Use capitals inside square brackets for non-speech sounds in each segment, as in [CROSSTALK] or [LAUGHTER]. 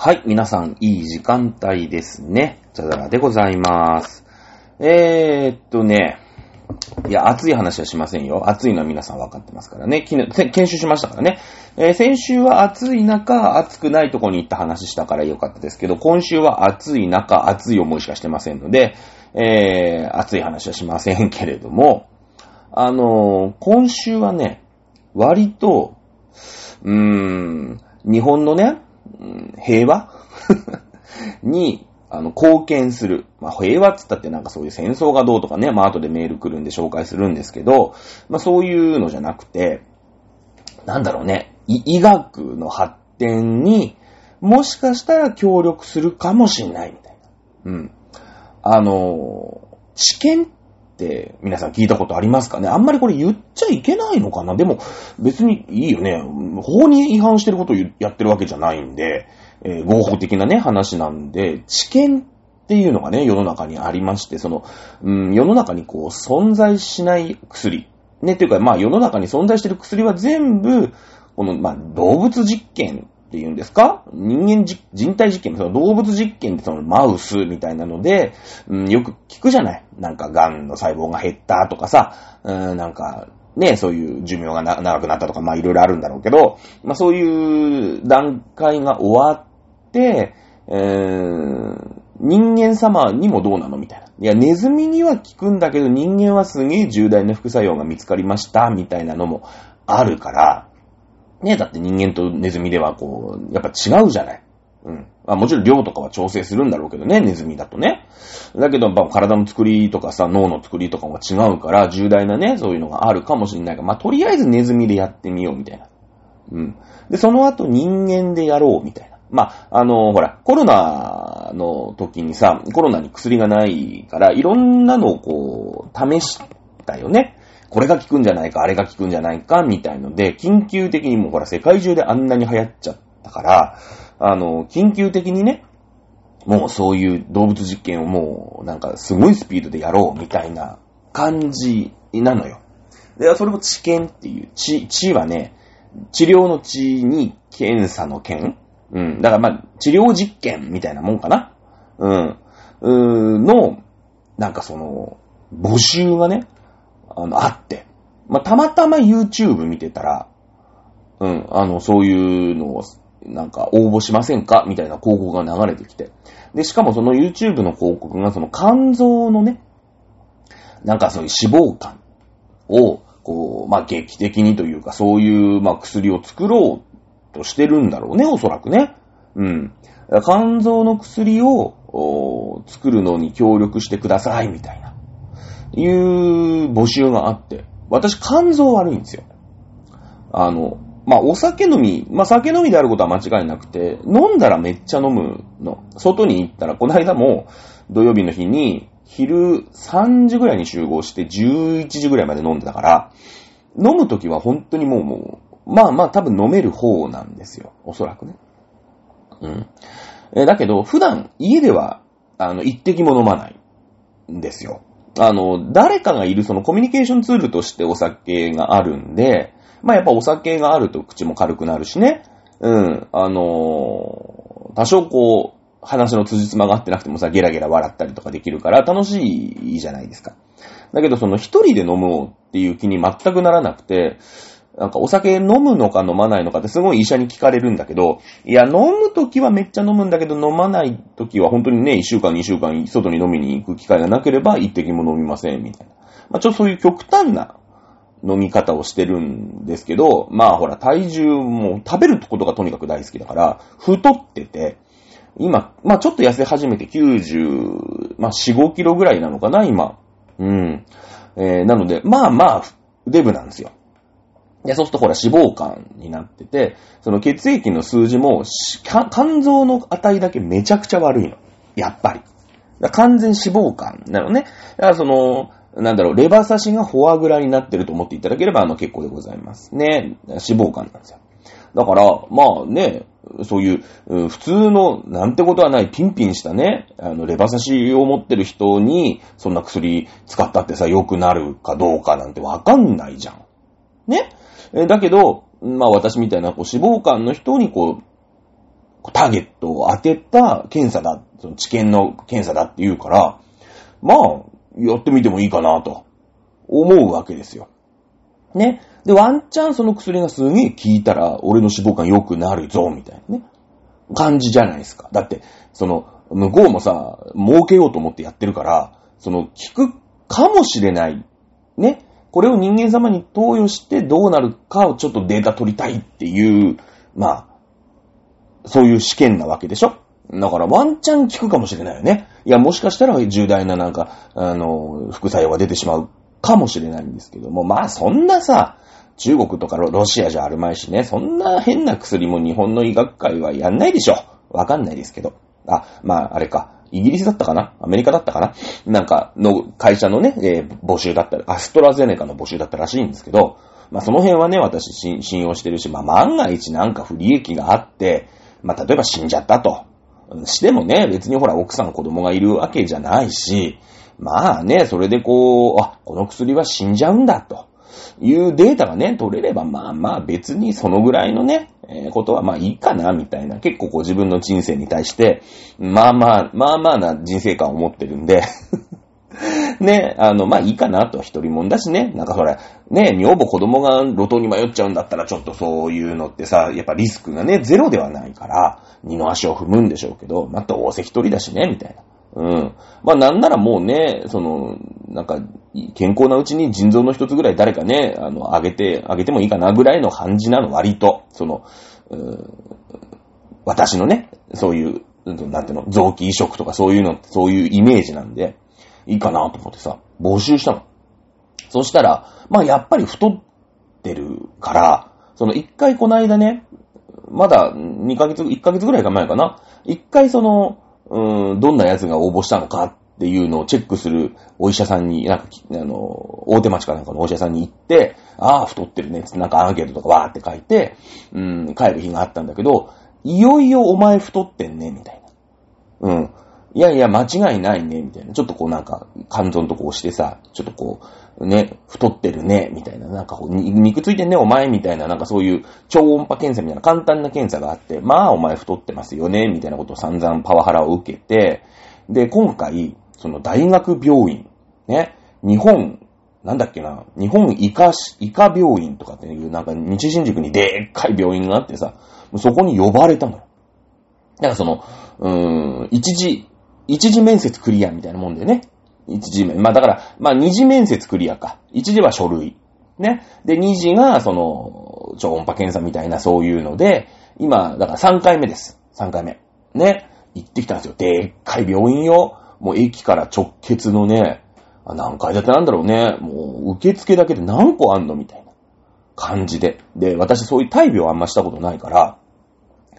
はい、皆さん、いい時間帯ですね。チャドラでございます。えー、っとね、いや、熱い話はしませんよ。熱いのは皆さん分かってますからね。昨日、研修しましたからね。えー、先週は暑い中、暑くないとこに行った話したからよかったですけど、今週は暑い中、暑い思いしかしてませんので、えー、熱い話はしませんけれども、あのー、今週はね、割と、うーん、日本のね、平和？[LAUGHS] に、あの、貢献する。まあ、平和っつったってなんかそういう戦争がどうとかね、まあ、後でメール来るんで紹介するんですけど、まあ、そういうのじゃなくて、なんだろうね、医学の発展に、もしかしたら協力するかもしんないみたいな。うん。あの、知見っって皆さん聞いたことありますかね？あんまりこれ言っちゃいけないのかな？でも別にいいよね。法に違反してることをやってるわけじゃないんで、えー、合法的なね、話なんで、知見っていうのがね、世の中にありまして、その、うん、世の中にこう、存在しない薬。ね、っていうか、まあ世の中に存在してる薬は全部、この、まあ動物実験っていうんですか？人間じ、人体実験、その動物実験ってそのマウスみたいなので、うん、よく聞くじゃない？なんか癌の細胞が減ったとかさ、うん、なんか、ね、そういう寿命が長くなったとか、まあいろいろあるんだろうけど、まあそういう段階が終わって、えー、人間様にもどうなのみたいな。いや、ネズミには効くんだけど、人間はすげえ重大な副作用が見つかりました、みたいなのもあるから、ね、だって人間とネズミではこう、やっぱ違うじゃない。うん。まあもちろん量とかは調整するんだろうけどね、ネズミだとね。だけど、まあ体の作りとかさ、脳の作りとかは違うから、重大なね、そういうのがあるかもしれないが、まあとりあえずネズミでやってみようみたいな。うん。で、その後人間でやろうみたいな。まあ、あの、ほら、コロナの時にさ、コロナに薬がないから、いろんなのをこう、試したよね。これが効くんじゃないか、あれが効くんじゃないか、みたいので、緊急的にもうほら、世界中であんなに流行っちゃったから、あの、緊急的にね、もうそういう動物実験をもう、なんかすごいスピードでやろう、みたいな感じなのよ。で、それも治験っていう、治、治はね、治療の治に検査の検うん。だからまあ、治療実験みたいなもんかな。うん。うーの、なんかその、募集がね、あの、あって。まあ、たまたま YouTube 見てたら、うん、あの、そういうのを、なんか、応募しませんか？みたいな広告が流れてきて。で、しかもその YouTube の広告が、その肝臓のね、なんかそういう脂肪肝を、こう、まあ、劇的にというか、そういう、まあ、薬を作ろうとしてるんだろうね、おそらくね。うん。肝臓の薬を、作るのに協力してください、みたいな。いう募集があって、私肝臓悪いんですよ。あの、まあ、お酒飲み、まあ、酒飲みであることは間違いなくて、飲んだらめっちゃ飲むの。外に行ったら、この間も土曜日の日に、昼3時ぐらいに集合して11時ぐらいまで飲んでたから、飲むときは本当にもうもう、まあまあ多分飲める方なんですよ。おそらくね。うん。えだけど、普段家では、あの、一滴も飲まないんですよ。あの、誰かがいるそのコミュニケーションツールとしてお酒があるんで、まあやっぱお酒があると口も軽くなるしね。うん。あの多少こう、話の辻褄が合ってなくてもさ、ゲラゲラ笑ったりとかできるから楽しいじゃないですか。だけどその一人で飲もうっていう気に全くならなくて、なんかお酒飲むのか飲まないのかってすごい医者に聞かれるんだけど、いや、飲むときはめっちゃ飲むんだけど、飲まないときは本当にね、一週間、二週間、外に飲みに行く機会がなければ一滴も飲みません、みたいな。まあ、ちょっとそういう極端な飲み方をしてるんですけど、まあほら、体重も食べることがとにかく大好きだから、太ってて、今、まあちょっと痩せ始めて90、まあ4、5キロぐらいなのかな、今。うん。えー、なので、まあまあ、デブなんですよ。で、そうするとほら脂肪肝になってて、その血液の数字も、肝臓の値だけめちゃくちゃ悪いの。やっぱり。完全脂肪肝なのね。だからその、なんだろう、レバ刺しがフォアグラになってると思っていただければ、あの、結構でございます。ね。脂肪肝なんですよ。だから、まあね、そういう、普通の、なんてことはない、ピンピンしたね、あの、レバ刺しを持ってる人に、そんな薬使ったってさ、良くなるかどうかなんてわかんないじゃん。ねえだけど、まあ私みたいなこう脂肪肝の人にこう、ターゲットを当てた検査だ、その治験の検査だって言うから、まあ、やってみてもいいかなと思うわけですよ。ね。で、ワンチャンその薬がすげえ効いたら、俺の脂肪肝良くなるぞ、みたいなね。感じじゃないですか。だって、その、向こうもさ、儲けようと思ってやってるから、その、効くかもしれない。ね。これを人間様に投与してどうなるかをちょっとデータ取りたいっていう、まあ、そういう試験なわけでしょ？だからワンチャン効くかもしれないよね。いや、もしかしたら重大ななんか、あの、副作用が出てしまうかもしれないんですけども、まあそんなさ、中国とかロシアじゃあるまいしね、そんな変な薬も日本の医学会はやんないでしょ。わかんないですけど。あ、まああれか。イギリスだったかな？アメリカだったかな？なんかの会社のね、えー、募集だったら、アストラゼネカの募集だったらしいんですけど、まあその辺はね、私信用してるし、まあ万が一なんか不利益があって、まあ例えば死んじゃったと。してもね、別にほら奥さん子供がいるわけじゃないし、まあね、それでこう、あ、この薬は死んじゃうんだと。いうデータがね、取れれば、まあまあ別にそのぐらいのね、えー、ことはまあいいかな、みたいな。結構こう自分の人生に対して、まあまあ、まあまあな人生観を持ってるんで [LAUGHS] ね、あの、まあいいかなと、一人もんだしね。なんかそれ、ね、女房子供が路頭に迷っちゃうんだったら、ちょっとそういうのってさ、やっぱリスクがね、ゼロではないから、二の足を踏むんでしょうけど、また大勢一人だしね、みたいな。うん。まあなんならもうね、その、なんか、健康なうちに腎臓の一つぐらい誰かね、あの、あげて、あげてもいいかなぐらいの感じなの、割と。その、私のね、そういう、なんていうの、臓器移植とかそういうの、そういうイメージなんで、いいかなと思ってさ、募集したの。そしたら、まあやっぱり太ってるから、その一回この間ね、まだ2ヶ月、1ヶ月ぐらいか前かな。一回その、うん、どんな奴が応募したのかっていうのをチェックするお医者さんに、なんか、あの、大手町かなんかのお医者さんに行って、ああ、太ってるね、つってなんかアンケートとかわーって書いて、うん、帰る日があったんだけど、いよいよお前太ってんね、みたいな。うん。いやいや、間違いないね、みたいな。ちょっとこうなんか、肝臓のとこ押してさ、ちょっとこう、ね、太ってるね、みたいな。なんかこう、肉ついてんね、お前、みたいな。なんかそういう超音波検査みたいな簡単な検査があって、まあ、お前太ってますよね、みたいなことを散々パワハラを受けて、で、今回、その大学病院、ね、日本、なんだっけな、日本医科、医科病院とかっていう、なんか日新宿にでっかい病院があってさ、そこに呼ばれたのよ。だからその、うーん、一時、一次面接クリアみたいなもんでね。一次面。まあだから、まあ二次面接クリアか。一次は書類。ね。で、二次が、その、超音波検査みたいなそういうので、今、だから3回目です。3回目。ね。行ってきたんですよ。でっかい病院よ。もう駅から直結のね、何階建てなんだろうね。もう受付だけで何個あんのみたいな感じで。で、私そういう大病あんましたことないから、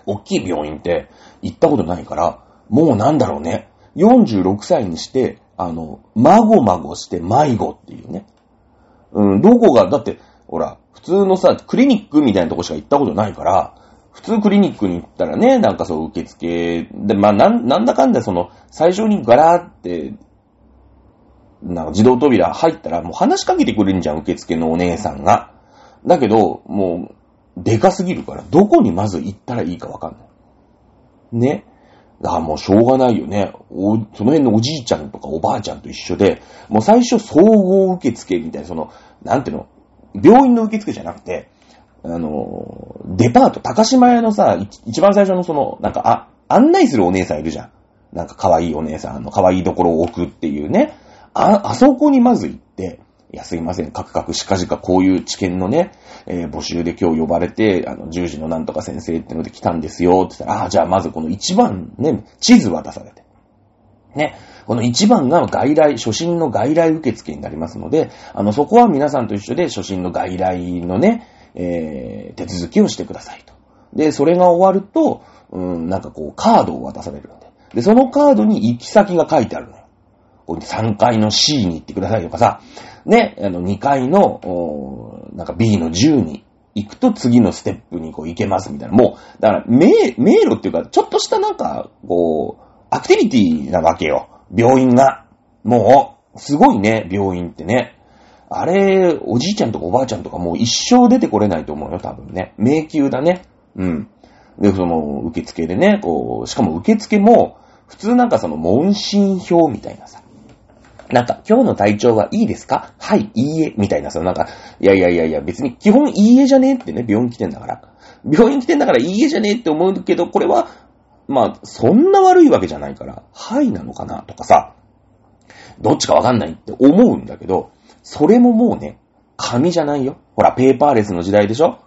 大きい病院って行ったことないから、もうなんだろうね。46歳にして、あの、まごまごして迷子っていうね。うん、どこが、だって、ほら、普通のさ、クリニックみたいなとこしか行ったことないから、普通クリニックに行ったらね、なんかそう受付で、まあなん、なんだかんだその、最初にガラーって、なんか自動扉入ったらもう話しかけてくれるんじゃん、受付のお姉さんが。だけど、もう、でかすぎるから、どこにまず行ったらいいかわかんない。ね。だからもうしょうがないよね。お、その辺のおじいちゃんとかおばあちゃんと一緒で、もう最初総合受付みたいな、その、なんていうの、病院の受付じゃなくて、あの、デパート、高島屋のさ、一番最初のその、なんか、あ、案内するお姉さんいるじゃん。なんか可愛いお姉さんの可愛いところを置くっていうね。あ、あそこにまず行って、いや、すいません、カクカクしかじかこういう知見のね、えー、募集で今日呼ばれて、あの、10時のなんとか先生ってので来たんですよ、って言ったら、ああ、じゃあまずこの1番ね、地図渡されて。ね。この1番が外来、初診の外来受付になりますので、あの、そこは皆さんと一緒で初診の外来のね、えー、手続きをしてくださいと。で、それが終わると、うん、なんかこう、カードを渡されるんで。で、そのカードに行き先が書いてあるの。3階の C に行ってくださいとかさ、ね、あの、2階の、なんか B の10に行くと次のステップにこう行けますみたいな。もう、だから、迷、迷路っていうか、ちょっとしたなんか、こう、アクティビティなわけよ。病院が。もう、すごいね、病院ってね。あれ、おじいちゃんとかおばあちゃんとかもう一生出てこれないと思うよ、多分ね。迷宮だね。うん。で、その、受付でね、こう、しかも受付も、普通なんかその、問診票みたいなさ、なんか、今日の体調はいいですか？はい、いいえ、みたいなさ、なんか、いやいやいやいや、別に基本いいえじゃねえってね、病院来てんだから。病院来てんだからいいえじゃねえって思うけど、これは、まあ、そんな悪いわけじゃないから、はいなのかなとかさ、どっちかわかんないって思うんだけど、それももうね、紙じゃないよ。ほら、ペーパーレスの時代でしょ？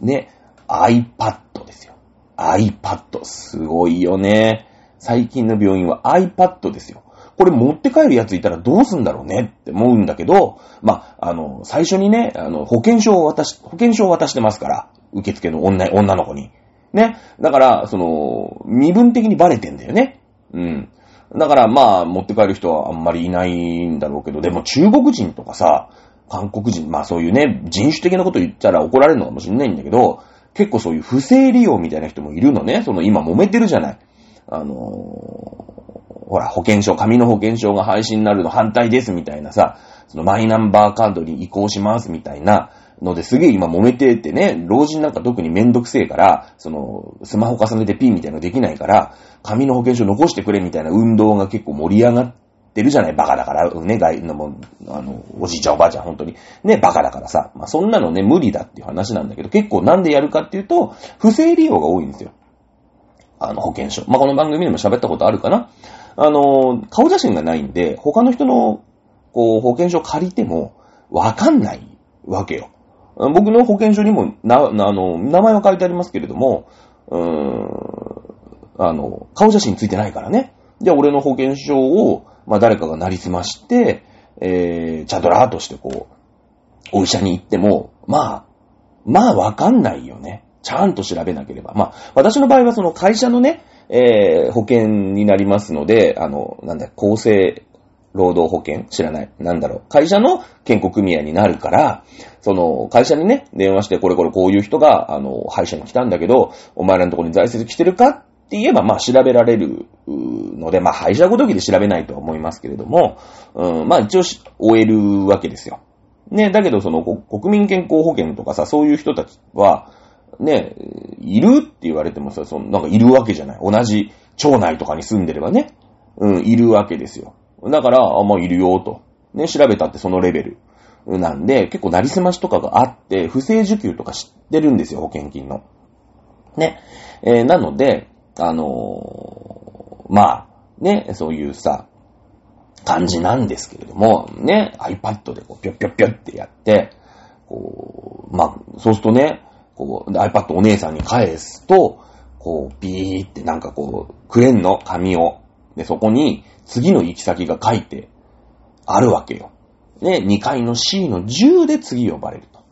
ね、iPad ですよ。iPad。すごいよね。最近の病院は iPad ですよ。これ持って帰るやついたらどうすんだろうねって思うんだけど、まあ、あの、最初にね、あの、保険証を渡し、保険証を渡してますから、受付の女、女の子に。ね。だから、その、身分的にバレてんだよね。うん。だから、まあ、持って帰る人はあんまりいないんだろうけど、でも中国人とかさ、韓国人、まあそういうね、人種的なこと言ったら怒られるのかもしれないんだけど、結構そういう不正利用みたいな人もいるのね。その今揉めてるじゃない。あの、ほら、保険証、紙の保険証が廃止になるの反対ですみたいなさ、そのマイナンバーカードに移行しますみたいなのですげえ今揉めてってね、老人なんか特にめんどくせえから、その、スマホ重ねてピンみたいなのできないから、紙の保険証残してくれみたいな運動が結構盛り上がってるじゃない、バカだから、ね、外のも、あの、おじいちゃんおばあちゃん本当に、ね、バカだからさ、まあそんなのね、無理だっていう話なんだけど、結構なんでやるかっていうと、不正利用が多いんですよ。あの、保険証。まあこの番組でも喋ったことあるかな。あの、顔写真がないんで、他の人の、こう、保険証借りても、わかんないわけよ。僕の保険証にも、な、あの、名前は書いてありますけれども、うーん、あの、顔写真ついてないからね。で、俺の保険証を、まあ、誰かがなりすまして、えー、チャドラーとしてこう、お医者に行っても、まあ、まあわかんないよね。ちゃんと調べなければ。まあ、私の場合はその会社のね、えー、保険になりますので、あの、なんだ、厚生労働保険？知らない。なんだろう。会社の健康組合になるから、その、会社にね、電話して、これこれこういう人が、あの、歯医者に来たんだけど、お前らのところに在籍来てるか？って言えば、まあ、調べられるので、まあ、歯医者ごときで調べないとは思いますけれども、うん、まあ、一応終えるわけですよ。ね、だけど、その、国民健康保険とかさ、そういう人たちは、ね、いるって言われてもさ、その、なんかいるわけじゃない。同じ町内とかに住んでればね、うん、いるわけですよ。だから、あ、まあ、いるよ、と。ね、調べたってそのレベル。なんで、結構なりすましとかがあって、不正受給とか知ってるんですよ、保険金の。ね。えー、なので、あのー、まあ、ね、そういうさ、感じなんですけれども、ね、iPad でこう、ぴょぴょぴょってやって、こう、まあ、そうするとね、こう、iPad お姉さんに返すと、こう、ピーってなんかこう、くれんの紙を。で、そこに、次の行き先が書いてあるわけよ。ね、2階の C の10で次呼ばれると。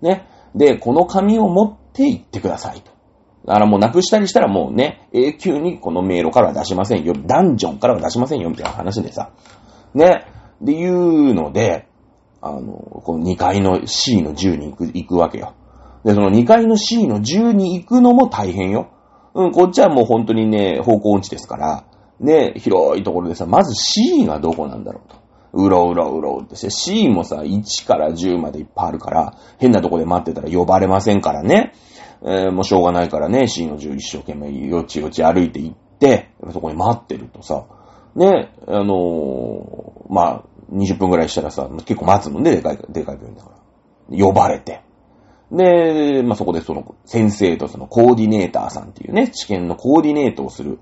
ね。で、この紙を持って行ってくださいと。だからもうなくしたりしたらもうね、永久にこの迷路からは出しませんよ。ダンジョンからは出しませんよ、みたいな話でさ。ね。で、いうので、あの、この2階の C の10に行く、行くわけよ。で、その2階の C の10に行くのも大変よ。うん、こっちはもう本当にね、方向音痴ですから、ね、広いところでさ、まず C がどこなんだろうと。うろうろうろうってして、C もさ、1から10までいっぱいあるから、変なとこで待ってたら呼ばれませんからね。えー、もうしょうがないからね、C の10一生懸命よちよち歩いて行って、そこに待ってるとさ、ね、あのー、まあ、20分くらいしたらさ、結構待つのね、でかい、でかい病院だから。呼ばれて。で、まあ、そこでその先生とそのコーディネーターさんっていうね、試験のコーディネートをする、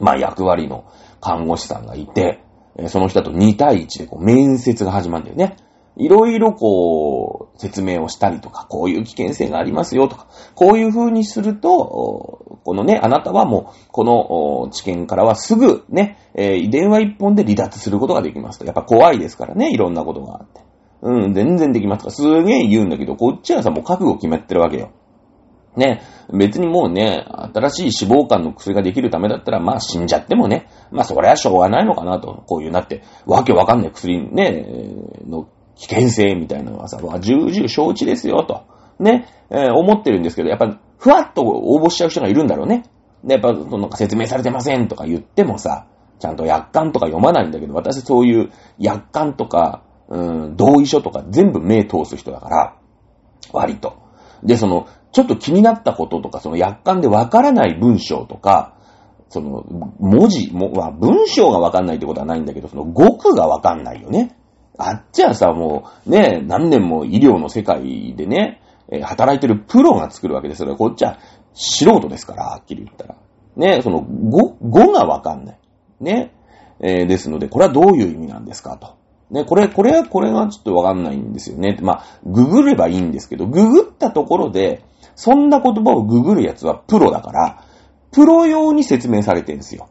まあ、役割の看護師さんがいて、その人と2対1でこう面接が始まるんだよね。いろいろこう、説明をしたりとか、こういう危険性がありますよとか、こういう風にすると、このね、あなたはもう、この知見からはすぐね、え、電話一本で離脱することができますと。やっぱ怖いですからね、いろんなことがあって。うん、全然できますとか、すげえ言うんだけど、こっちはさ、もう覚悟決めてるわけよ。ね、別にもうね、新しい脂肪肝の薬ができるためだったら、まあ死んじゃってもね、まあそれはしょうがないのかなと、こういうなって、わけわかんない薬ね、の危険性みたいなのはさ、重々承知ですよと、ね、えー、思ってるんですけど、やっぱふわっと応募しちゃう人がいるんだろうね。で、やっぱ、なんか説明されてませんとか言ってもさ、ちゃんと約款とか読まないんだけど、私そういう約款とか、うん、同意書とか全部目通す人だから、割と。で、その、ちょっと気になったこととか、その約款でわからない文章とか、その、文字、も、まあ、文章がわかんないってことはないんだけど、その語句がわかんないよね。あっちはさ、もう、ね、何年も医療の世界でね、え働いてるプロが作るわけですよ。こっちは素人ですから、はっきり言ったら。ね、その語、語がわかんない。ね。えーですので、これはどういう意味なんですかと。ね、これ、これは、これがちょっとわかんないんですよね。まあ、ググればいいんですけど、ググったところで、そんな言葉をググるやつはプロだから、プロ用に説明されてるんですよ。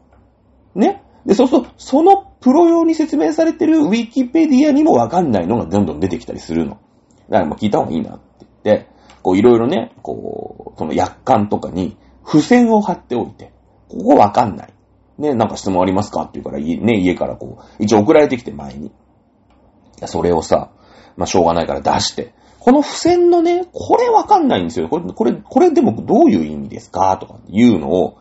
ね？で、そうすると、そのプロ用に説明されてるウィキペディアにもわかんないのがどんどん出てきたりするの。だからもう聞いた方がいいなって言って、こういろいろね、こう、その約款とかに付箋を貼っておいて、ここわかんない。ね、なんか質問ありますか？って言うから、ね、家からこう、一応送られてきて前に。それをさ、まあ、しょうがないから出して、この付箋のね、これわかんないんですよ。これ、これ、これでもどういう意味ですか？とかいうのを、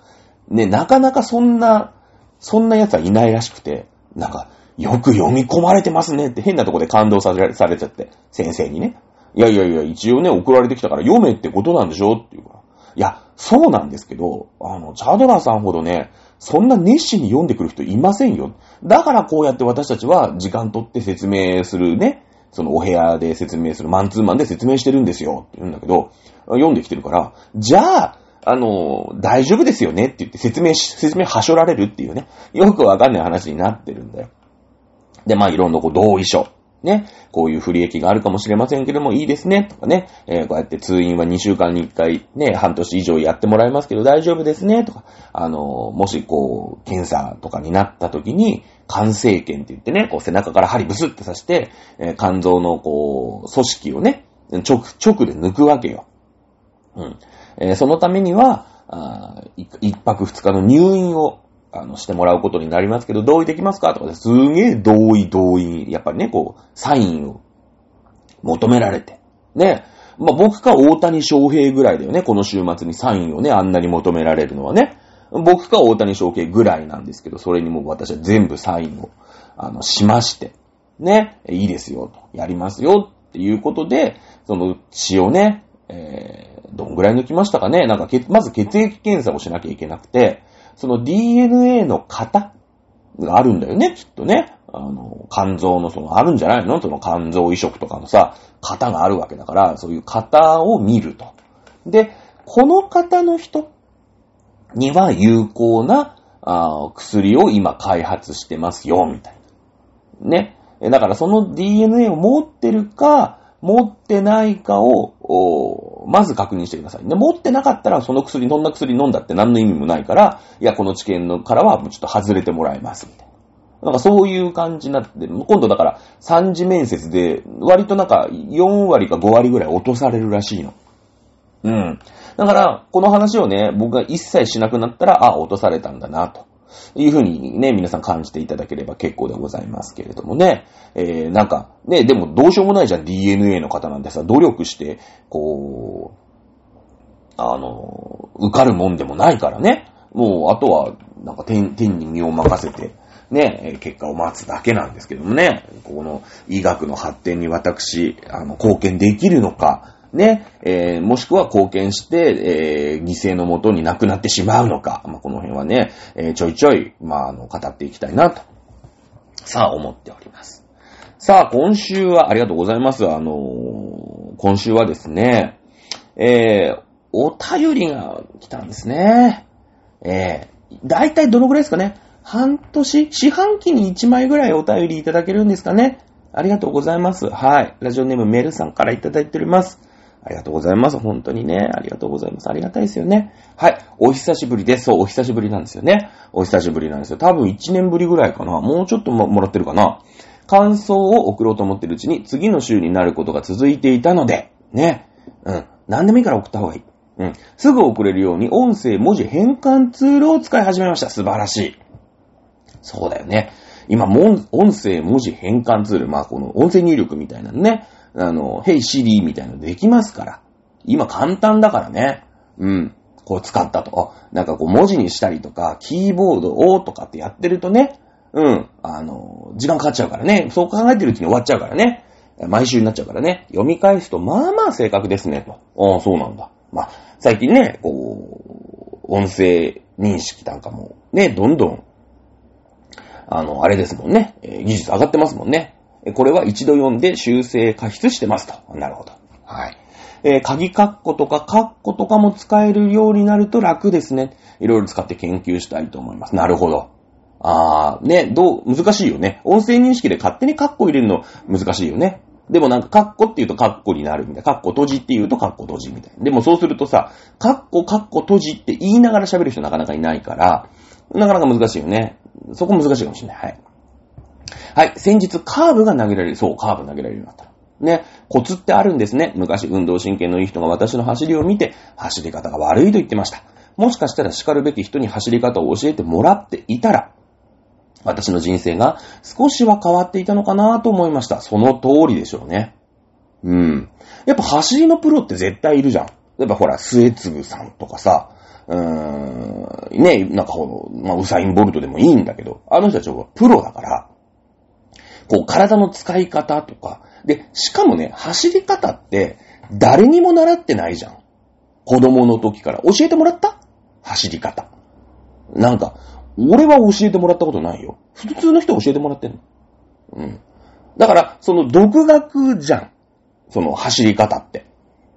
ね、なかなかそんな、そんな奴はいないらしくて、なんか、よく読み込まれてますねって変なとこで感動されされちゃって、先生にね。いやいやいや、一応ね、送られてきたから読めってことなんでしょ？っていうか。いや、そうなんですけど、あの、チャドラーさんほどね、そんな熱心に読んでくる人いませんよ。だからこうやって私たちは時間取って説明するね、そのお部屋で説明する、マンツーマンで説明してるんですよって言うんだけど、読んできてるから、じゃあ、あの、大丈夫ですよねって言って説明し、説明はしょられるっていうね、よくわかんない話になってるんだよ。で、まあいろんなこう同意書。ね。こういう不利益があるかもしれませんけどもいいですね。とかね。えーこうやって通院は2週間に1回ね、半年以上やってもらいますけど大丈夫ですね。とか。あの、もしこう、検査とかになった時に、肝生検って言ってね、こう背中から針ブスって刺して、えー肝臓のこう、組織をね、直、直で抜くわけよ。うん。えそのためには、あ一泊二日の入院を、あの、してもらうことになりますけど、同意できますか？とかですげえ同意同意。やっぱりね、こう、サインを求められて。ね。まあ、僕か大谷翔平ぐらいだよね。この週末にサインをね、あんなに求められるのはね。僕か大谷翔平ぐらいなんですけど、それにも私は全部サインを、あの、しまして。ね。いいですよ、と。やりますよ、っていうことで、その血をね、えー、どんぐらい抜きましたかね？なんか、まず血液検査をしなきゃいけなくて、その DNA の型があるんだよね、きっとね。あの、肝臓のその、あるんじゃないの？その肝臓移植とかのさ、型があるわけだから、そういう型を見ると。で、この型の人には有効なあ薬を今開発してますよ、みたいな。ね。だからその DNA を持ってるか、持ってないかを、まず確認してください。で、持ってなかったら、その薬、どんな薬飲んだって何の意味もないから、いや、この治験のからは、ちょっと外れてもらいます、みたいな。なんかそういう感じになってる。今度だから、三次面接で、割となんか、4割か5割ぐらい落とされるらしいの。うん。だから、この話をね、僕が一切しなくなったら、あ、落とされたんだな、というふうにね、皆さん感じていただければ結構でございますけれどもね。えー、なんか、ね、でもどうしようもないじゃん、DNA の方なんてさ、努力して、こう、あの、受かるもんでもないからね。もう、あとは、なんか天、天に身を任せて、ね、結果を待つだけなんですけどもね、この医学の発展に私、あの、貢献できるのか、ね、えーもしくは貢献して、えー犠牲のもとになくなってしまうのか、まあ、この辺はね、えーちょいちょい、まあ、あの、語っていきたいなと、さあ、思っております。さあ、今週は、ありがとうございます。あのー今週はですね、えー、お便りが来たんですね。えー、だいたいどのぐらいですかね半年？四半期に1枚ぐらいお便りいただけるんですかねありがとうございます。はい。ラジオネームメルさんからいただいております。ありがとうございます。本当にね。ありがとうございます。ありがたいですよね。はい。お久しぶりです。そう、お久しぶりなんですよね。お久しぶりなんですよ。多分1年ぶりぐらいかな。もうちょっとももらってるかな。感想を送ろうと思ってるうちに、次の週になることが続いていたので、ね。うん。何でもいいから送った方がいい。うん。すぐ送れるように、音声文字変換ツールを使い始めました。素晴らしい。そうだよね。今、音声文字変換ツール、まあ、この音声入力みたいなのね、あの、Hey Siri みたいなのできますから。今簡単だからね。うん。こう使ったと。なんかこう文字にしたりとか、キーボードをとかってやってるとね、うん。あの、時間かかっちゃうからね。そう考えてるうちに終わっちゃうからね。毎週になっちゃうからね。読み返すと、まあまあ正確ですね、と。ああ、そうなんだ。まあ、最近ね、こう、音声認識なんかも、ね、どんどん、あの、あれですもんね、技術上がってますもんね。えこれは一度読んで修正加筆してますと。なるほど。はい。えー鍵カッコとかカッコとかも使えるようになると楽ですね。いろいろ使って研究したいと思います。なるほど。あー、ね、どう、難しいよね。音声認識で勝手にカッコ入れるの難しいよね。でもなんかカッコって言うとカッコになるみたいな。カッコ閉じって言うとカッコ閉じみたいな。でもそうするとさ、カッコカッコ閉じって言いながら喋る人なかなかいないから、なかなか難しいよね。そこ難しいかもしれない。はい。はい。先日カーブが投げられる。そう、カーブ投げられるようになった。ね。コツってあるんですね。昔運動神経のいい人が私の走りを見て、走り方が悪いと言ってました。もしかしたら叱るべき人に走り方を教えてもらっていたら、私の人生が少しは変わっていたのかなと思いました。その通りでしょうね。うん。やっぱ走りのプロって絶対いるじゃん。やっぱほら、末次さんとかさ、うーん、ね、なんかほの、まあ、ウサインボルトでもいいんだけど、あの人たちはプロだから、こう、体の使い方とか、で、しかもね、走り方って、誰にも習ってないじゃん。子供の時から。教えてもらった？走り方。なんか、俺は教えてもらったことないよ。普通の人教えてもらってんの。うん。だから、その独学じゃん。その走り方って。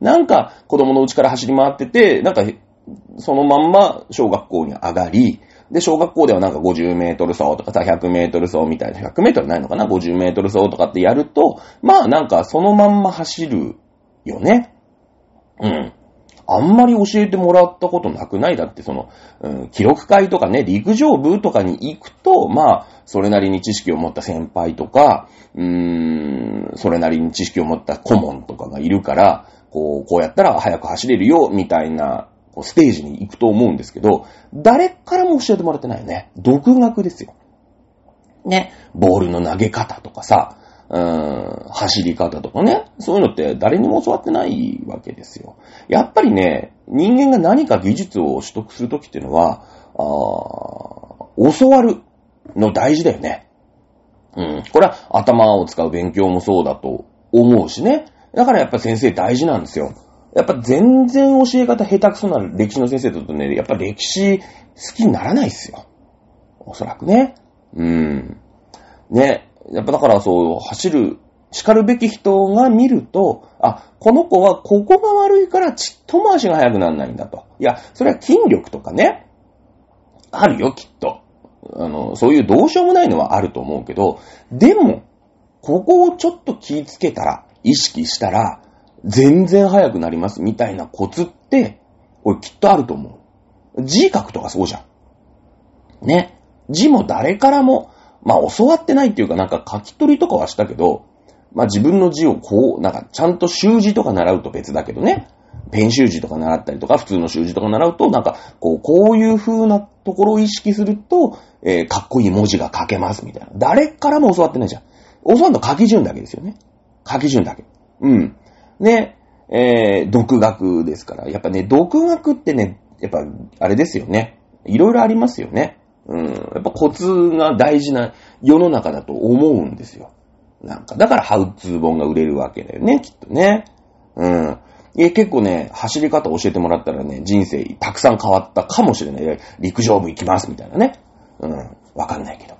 なんか、子供のうちから走り回ってて、なんか、そのまんま小学校に上がり、で、小学校ではなんか50メートル走とかさ、100メートル走みたいな、100メートルないのかな ?50 メートル走とかってやると、まあなんかそのまんま走るよね。うん。あんまり教えてもらったことなくない？だってその、うん、記録会とかね、陸上部とかに行くと、まあ、それなりに知識を持った先輩とか、うーん、それなりに知識を持った顧問とかがいるから、こう、こうやったら早く走れるよ、みたいな、こうステージに行くと思うんですけど、誰からも教えてもらってないよね。独学ですよ。ね。ボールの投げ方とかさ、うーん、走り方とかね。そういうのって誰にも教わってないわけですよ。やっぱりね、人間が何か技術を取得するときっていうのは、あー教わるの大事だよね。うん。これは頭を使う勉強もそうだと思うしね。だからやっぱ先生大事なんですよ。やっぱ全然教え方下手くそな歴史の先生だとね、やっぱ歴史好きにならないっすよ。おそらくね。うん。ね。やっぱだからそう、走る、叱るべき人が見ると、あ、この子はここが悪いからちっとも足が速くならないんだと。いや、それは筋力とかね、あるよ、きっと。あの、そういうどうしようもないのはあると思うけど、でも、ここをちょっと気ぃつけたら、意識したら、全然速くなりますみたいなコツって、俺きっとあると思う。字書くとかそうじゃん。ね。字も誰からも、まあ教わってないっていうかなんか書き取りとかはしたけど、まあ自分の字をこう、なんかちゃんと習字とか習うと別だけどね。ペン習字とか習ったりとか、普通の習字とか習うと、なんか、こう、こういう風なところを意識すると、えーかっこいい文字が書けますみたいな。誰からも教わってないじゃん。教わるの書き順だけですよね。書き順だけ。うん。ね、えー、独学ですから。やっぱね、独学ってね、やっぱ、あれですよね。いろいろありますよね。うん。やっぱコツが大事な世の中だと思うんですよ。なんか、だからハウツー本が売れるわけだよね、きっとね。うん。いや、結構ね、走り方教えてもらったらね、人生たくさん変わったかもしれない。陸上部行きます、みたいなね。うん。わかんないけど。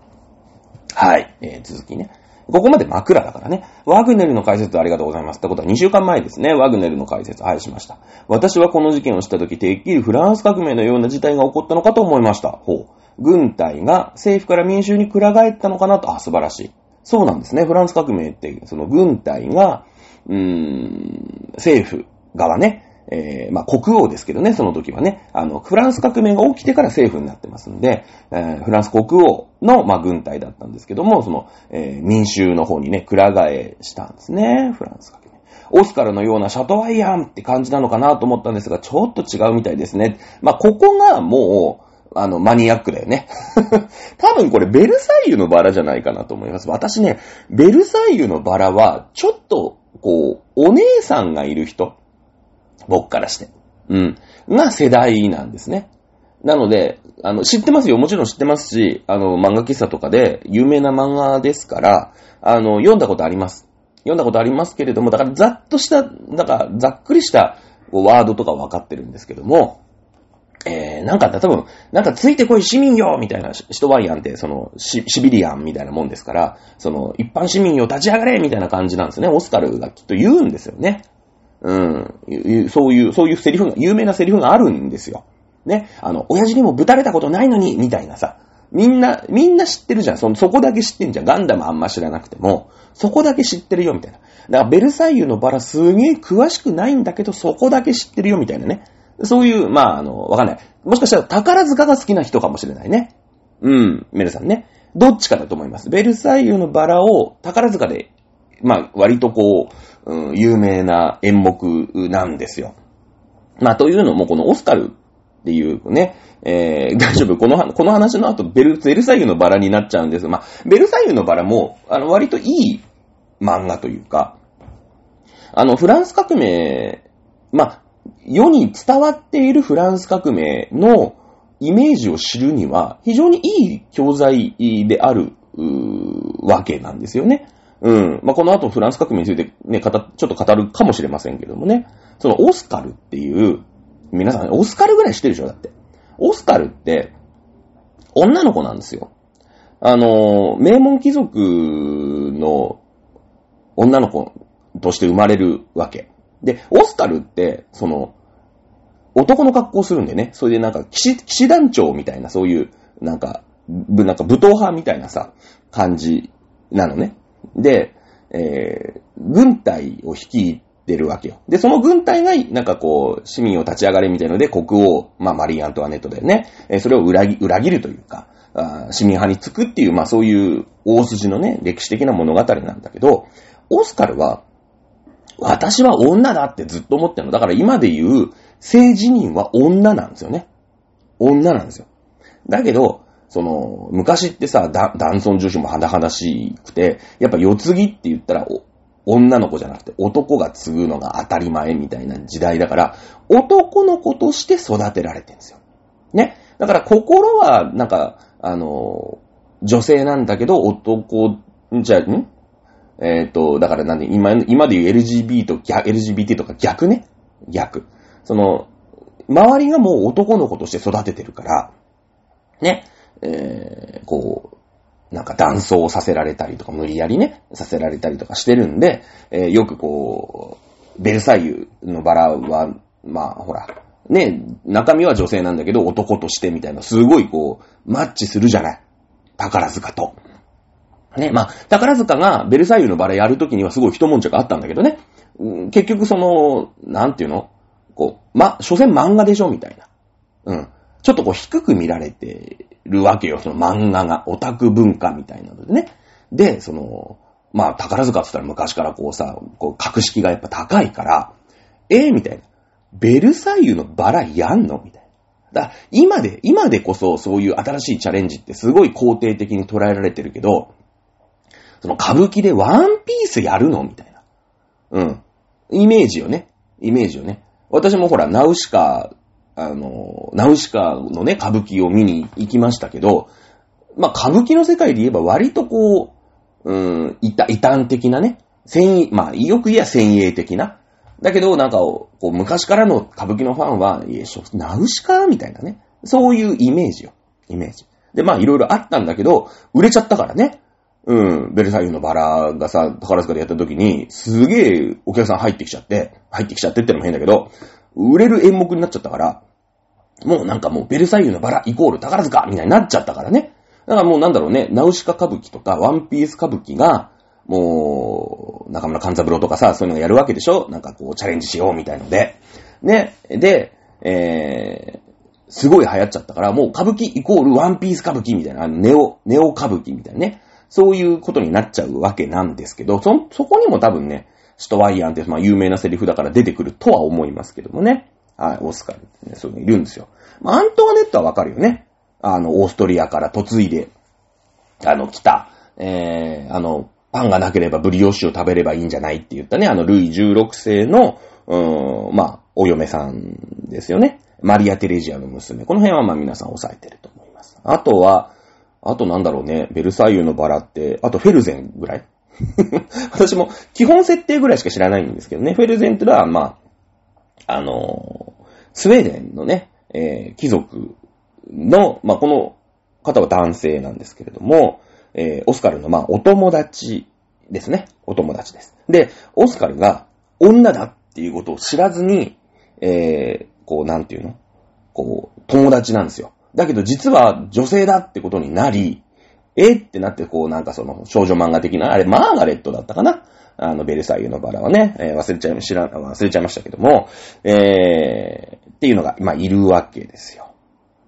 はい。えー、続きね。ここまで枕だからね。ワグネルの解説ありがとうございます。ってことは2週間前ですね。ワグネルの解説、はい、しました。私はこの事件をしたとき、てっきりフランス革命のような事態が起こったのかと思いました。ほう。軍隊が政府から民衆に暗返ったのかなと、あ、素晴らしい。そうなんですね。フランス革命って、その軍隊が、うーん、政府側ね、えー、まあ、国王ですけどね、その時はね、あの、フランス革命が起きてから政府になってますんで、えーフランス国王の、まあ、軍隊だったんですけども、その、えー民衆の方にね、くら替えしたんですね、フランス革命。オスカルのようなシャトワイアンって感じなのかなと思ったんですが、ちょっと違うみたいですね。まあ、ここがもう、あの、マニアックだよね。[LAUGHS] 多分これ、ベルサイユのバラじゃないかなと思います。私ね、ベルサイユのバラは、ちょっと、こう、お姉さんがいる人。僕からして。うん。が世代なんですね。なので、あの、知ってますよ。もちろん知ってますし、あの、漫画喫茶とかで有名な漫画ですから、あの、読んだことあります。読んだことありますけれども、だからざっとした、だかざっくりしたこうワードとか分かってるんですけども、えー、なんか、多分、なんかついてこい市民よみたいな、シトワイアンって、そのシ、シビリアンみたいなもんですから、その、一般市民よ立ち上がれみたいな感じなんですね。オスカルがきっと言うんですよね。うん。そういう、そういうセリフが、有名なセリフがあるんですよ。ね。あの、親父にもぶたれたことないのに、みたいなさ。みんな、みんな知ってるじゃん。その、そこだけ知ってんじゃん。ガンダムあんま知らなくても、そこだけ知ってるよ、みたいな。だから、ベルサイユのバラすげえ詳しくないんだけど、そこだけ知ってるよ、みたいなね。そういう、まあ、あの、わかんない。もしかしたら宝塚が好きな人かもしれないね。うん、メルさんね。どっちかだと思います。ベルサイユのバラを宝塚で、まあ、割とこう、うん、有名な演目なんですよ。まあ、というのも、このオスカルっていうね、えー、[LAUGHS] 大丈夫この、この話の後、ベル、ベルサイユのバラになっちゃうんです。まあ、ベルサイユのバラも、あの、割といい漫画というか、あの、フランス革命、まあ、世に伝わっているフランス革命のイメージを知るには、非常にいい教材である、わけなんですよね。うん。まあ、この後フランス革命についてね、ちょっと語るかもしれませんけどもね。そのオスカルっていう、皆さん、オスカルぐらい知ってるでしょ？だって。オスカルって、女の子なんですよ。あの、名門貴族の女の子として生まれるわけ。で、オスカルって、その、男の格好するんでね、それでなんか騎士、騎士団長みたいな、そういう、なんか、なんか武闘派みたいなさ、感じなのね。で、えー、軍隊を率いてるわけよ。で、その軍隊が、なんかこう、市民を立ち上がれみたいので、国王、まあ、マリー・アントワネットだよね。えー、それを裏裏切るというか、あ市民派につくっていう、まあ、そういう大筋のね、歴史的な物語なんだけど、オスカルは、私は女だってずっと思ってるの。だから今で言う、性自認は女なんですよね。女なんですよ。だけど、その、昔ってさ、男尊女子も肌々しくて、やっぱ世継ぎって言ったら、女の子じゃなくて男が継ぐのが当たり前みたいな時代だから、男の子として育てられてるんですよ。ね。だから心は、なんか、あの、女性なんだけど、男、じゃ、ん？えっ、ー、と、だからなんで、今、今で言う LGBT と逆、LGBT とか逆ね。逆。その、周りがもう男の子として育ててるから、ね、えー、こう、なんか断層させられたりとか、無理やりね、させられたりとかしてるんで、えー、よくこう、ベルサイユのバラは、まあ、ほら、ね、中身は女性なんだけど、男としてみたいな、すごいこう、マッチするじゃない。宝塚と。ね、まあ、宝塚がベルサイユのバラやるときにはすごい一悶着あったんだけどね。結局その、なんていうの？こう、ま、所詮漫画でしょ？みたいな。うん。ちょっとこう低く見られてるわけよ。その漫画が、オタク文化みたいなのでね。で、その、まあ、宝塚って言ったら昔からこうさ、こう、格式がやっぱ高いから、ええー、みたいな。ベルサイユのバラやんの？みたいな。だ今で、今でこそそういう新しいチャレンジってすごい肯定的に捉えられてるけど、その歌舞伎でワンピースやるの？みたいな。うん。イメージよね。イメージよね。私もほら、ナウシカ、あの、ナウシカのね、歌舞伎を見に行きましたけど、まあ、歌舞伎の世界で言えば割とこう、うん、た異端的なね、先まあ、よく言えば先鋭的な。だけど、なんか、こう、昔からの歌舞伎のファンは、いえ、ナウシカみたいなね。そういうイメージよ。イメージ。で、まあ、いろいろあったんだけど、売れちゃったからね。うん、ベルサイユのバラがさ、宝塚でやった時に、すげえお客さん入ってきちゃって、入ってきちゃってってのも変だけど、売れる演目になっちゃったから、もうなんかもうベルサイユのバライコール宝塚みたいになっちゃったからね。だからもうなんだろうね、ナウシカ歌舞伎とかワンピース歌舞伎が、もう、中村勘三郎とかさ、そういうのやるわけでしょ？なんかこうチャレンジしようみたいので。ね。で、えー、すごい流行っちゃったから、もう歌舞伎イコールワンピース歌舞伎みたいな、ネオ、ネオ歌舞伎みたいなね。そういうことになっちゃうわけなんですけど、そ、そこにも多分ね、ストワイアンって、まあ、有名なセリフだから出てくるとは思いますけどもね。はい、オスカルってね、そういうのいるんですよ。まあ、アントワネットはわかるよね。あの、オーストリアから嫁いで、あの、来た、えー、あの、パンがなければブリオッシュを食べればいいんじゃないって言ったね、あの、ルイ16世の、うーん、まあ、お嫁さんですよね。マリア・テレジアの娘。この辺はまあ皆さん押さえてると思います。あとは、あとなんだろうね、ベルサイユのバラって、あとフェルゼンぐらい [LAUGHS] 私も基本設定ぐらいしか知らないんですけどね、フェルゼンってのは、まあ、あの、スウェーデンのね、えー貴族の、まあ、この方は男性なんですけれども、えーオスカルの、まあ、お友達ですね。お友達です。で、オスカルが女だっていうことを知らずに、えーこう、なんていうの？こう、友達なんですよ。だけど実は女性だってことになり、え？ってなって、こう、なんかその、少女漫画的な、あれ、マーガレットだったかな？あの、ベルサイユのバラはね、えー忘れちゃい、知ら、忘れちゃいましたけども、えー、っていうのが、まあ、いるわけですよ。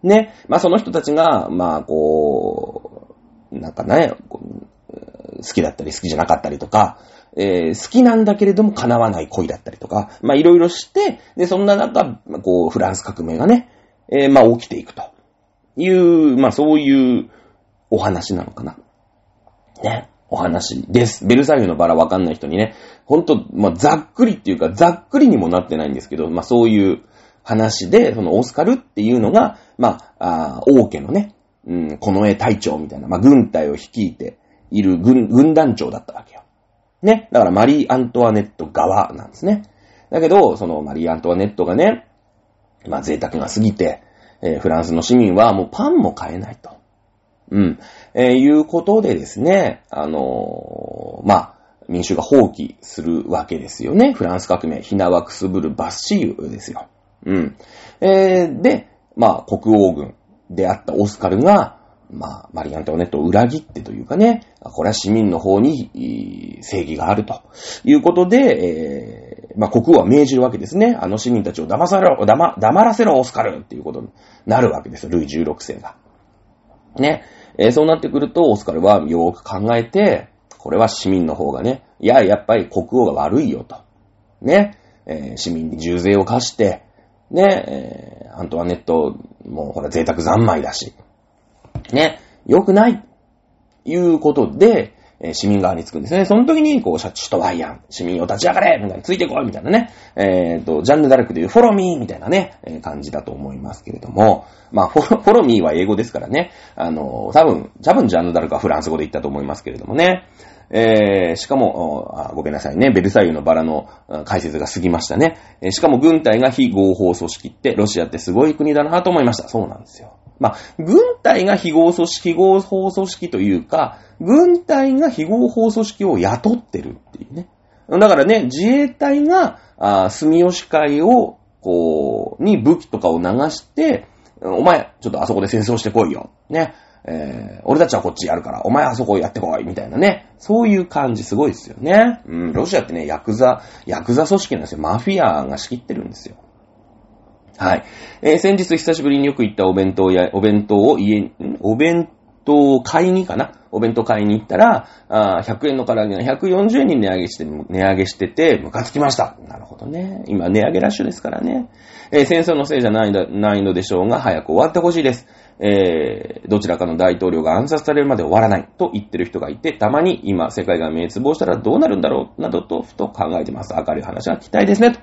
ね。まあ、その人たちが、まあ、こう、なんかね、好きだったり好きじゃなかったりとか、えー好きなんだけれども叶わない恋だったりとか、まあいろいろして、で、そんな中、こう、フランス革命がね、えーまあ起きていくという、まあそういうお話なのかな？ね、お話です。ベルサイユのバラわかんない人にね、ほんと、まあざっくりっていうか、ざっくりにもなってないんですけど、まあそういう話で、そのオスカルっていうのが、まあ、あー王家のね、うん、近衛隊長みたいな、まあ軍隊を率いている軍、軍団長だったわけよ。ね。だからマリー・アントワネット側なんですね。だけど、そのマリー・アントワネットがね、まあ贅沢が過ぎて、えーフランスの市民はもうパンも買えないと。うん。えーいうことでですね、あのーまあ、民衆が放棄するわけですよね。フランス革命、ひなわくすぶるバッシーユですよ。うん。えーで、まあ、国王軍であったオスカルが、まあ、マリアントワネットを裏切ってというかね、これは市民の方に正義があるということで、えーまあ、国王は命じるわけですね。あの市民たちを騙されろ、黙黙らせろ、オスカルっていうことになるわけです、ルイ16世が。ね。えーそうなってくると、オスカルはよーく考えて、これは市民の方がね、いや、やっぱり国王が悪いよと。ね。えー市民に重税を課して、ね、えーアントワネット、もうほら贅沢三昧だし、ね、良くない、いうことで、えー市民側につくんですね。その時に、こう、シャチとワイアン、市民を立ち上がれみたいな、ついてこいみたいなね。えっ、と、ジャンヌ・ダルクでいうフォロミーみたいなね、えー感じだと思いますけれども、まあフォロ、フォロミーは英語ですからね。あの、多分、多分ジャンヌ・ダルクはフランス語で言ったと思いますけれどもね。えーしかも、ごめんなさいね。ベルサイユのバラの解説が過ぎましたね。えーしかも軍隊が非合法組織って、ロシアってすごい国だなと思いました。そうなんですよ。まあ、軍隊が非合組織、非合法組織というか、軍隊が非合法組織を雇ってるっていうね。だからね、自衛隊が、あ住吉会を、こう、に武器とかを流して、お前、ちょっとあそこで戦争してこいよ。ね。えー俺たちはこっちやるから、お前あそこやってこい、みたいなね。そういう感じすごいですよね。うん、ロシアってね、ヤクザ、ヤクザ組織なんですよ。マフィアが仕切ってるんですよ。はい。えー先日久しぶりによく行ったお弁当や、お弁当を家、ん？お弁当を買いにかな？お弁当買いに行ったら、あ100円の唐揚げが140円に値上げして、値上げしてて、ムカつきました。なるほどね。今、値上げラッシュですからね。えー戦争のせいじゃないないのでしょうが、早く終わってほしいです。えーどちらかの大統領が暗殺されるまで終わらないと言ってる人がいて、たまに今、世界が滅亡したらどうなるんだろう、などと、ふと考えてます。明るい話は期待ですね。と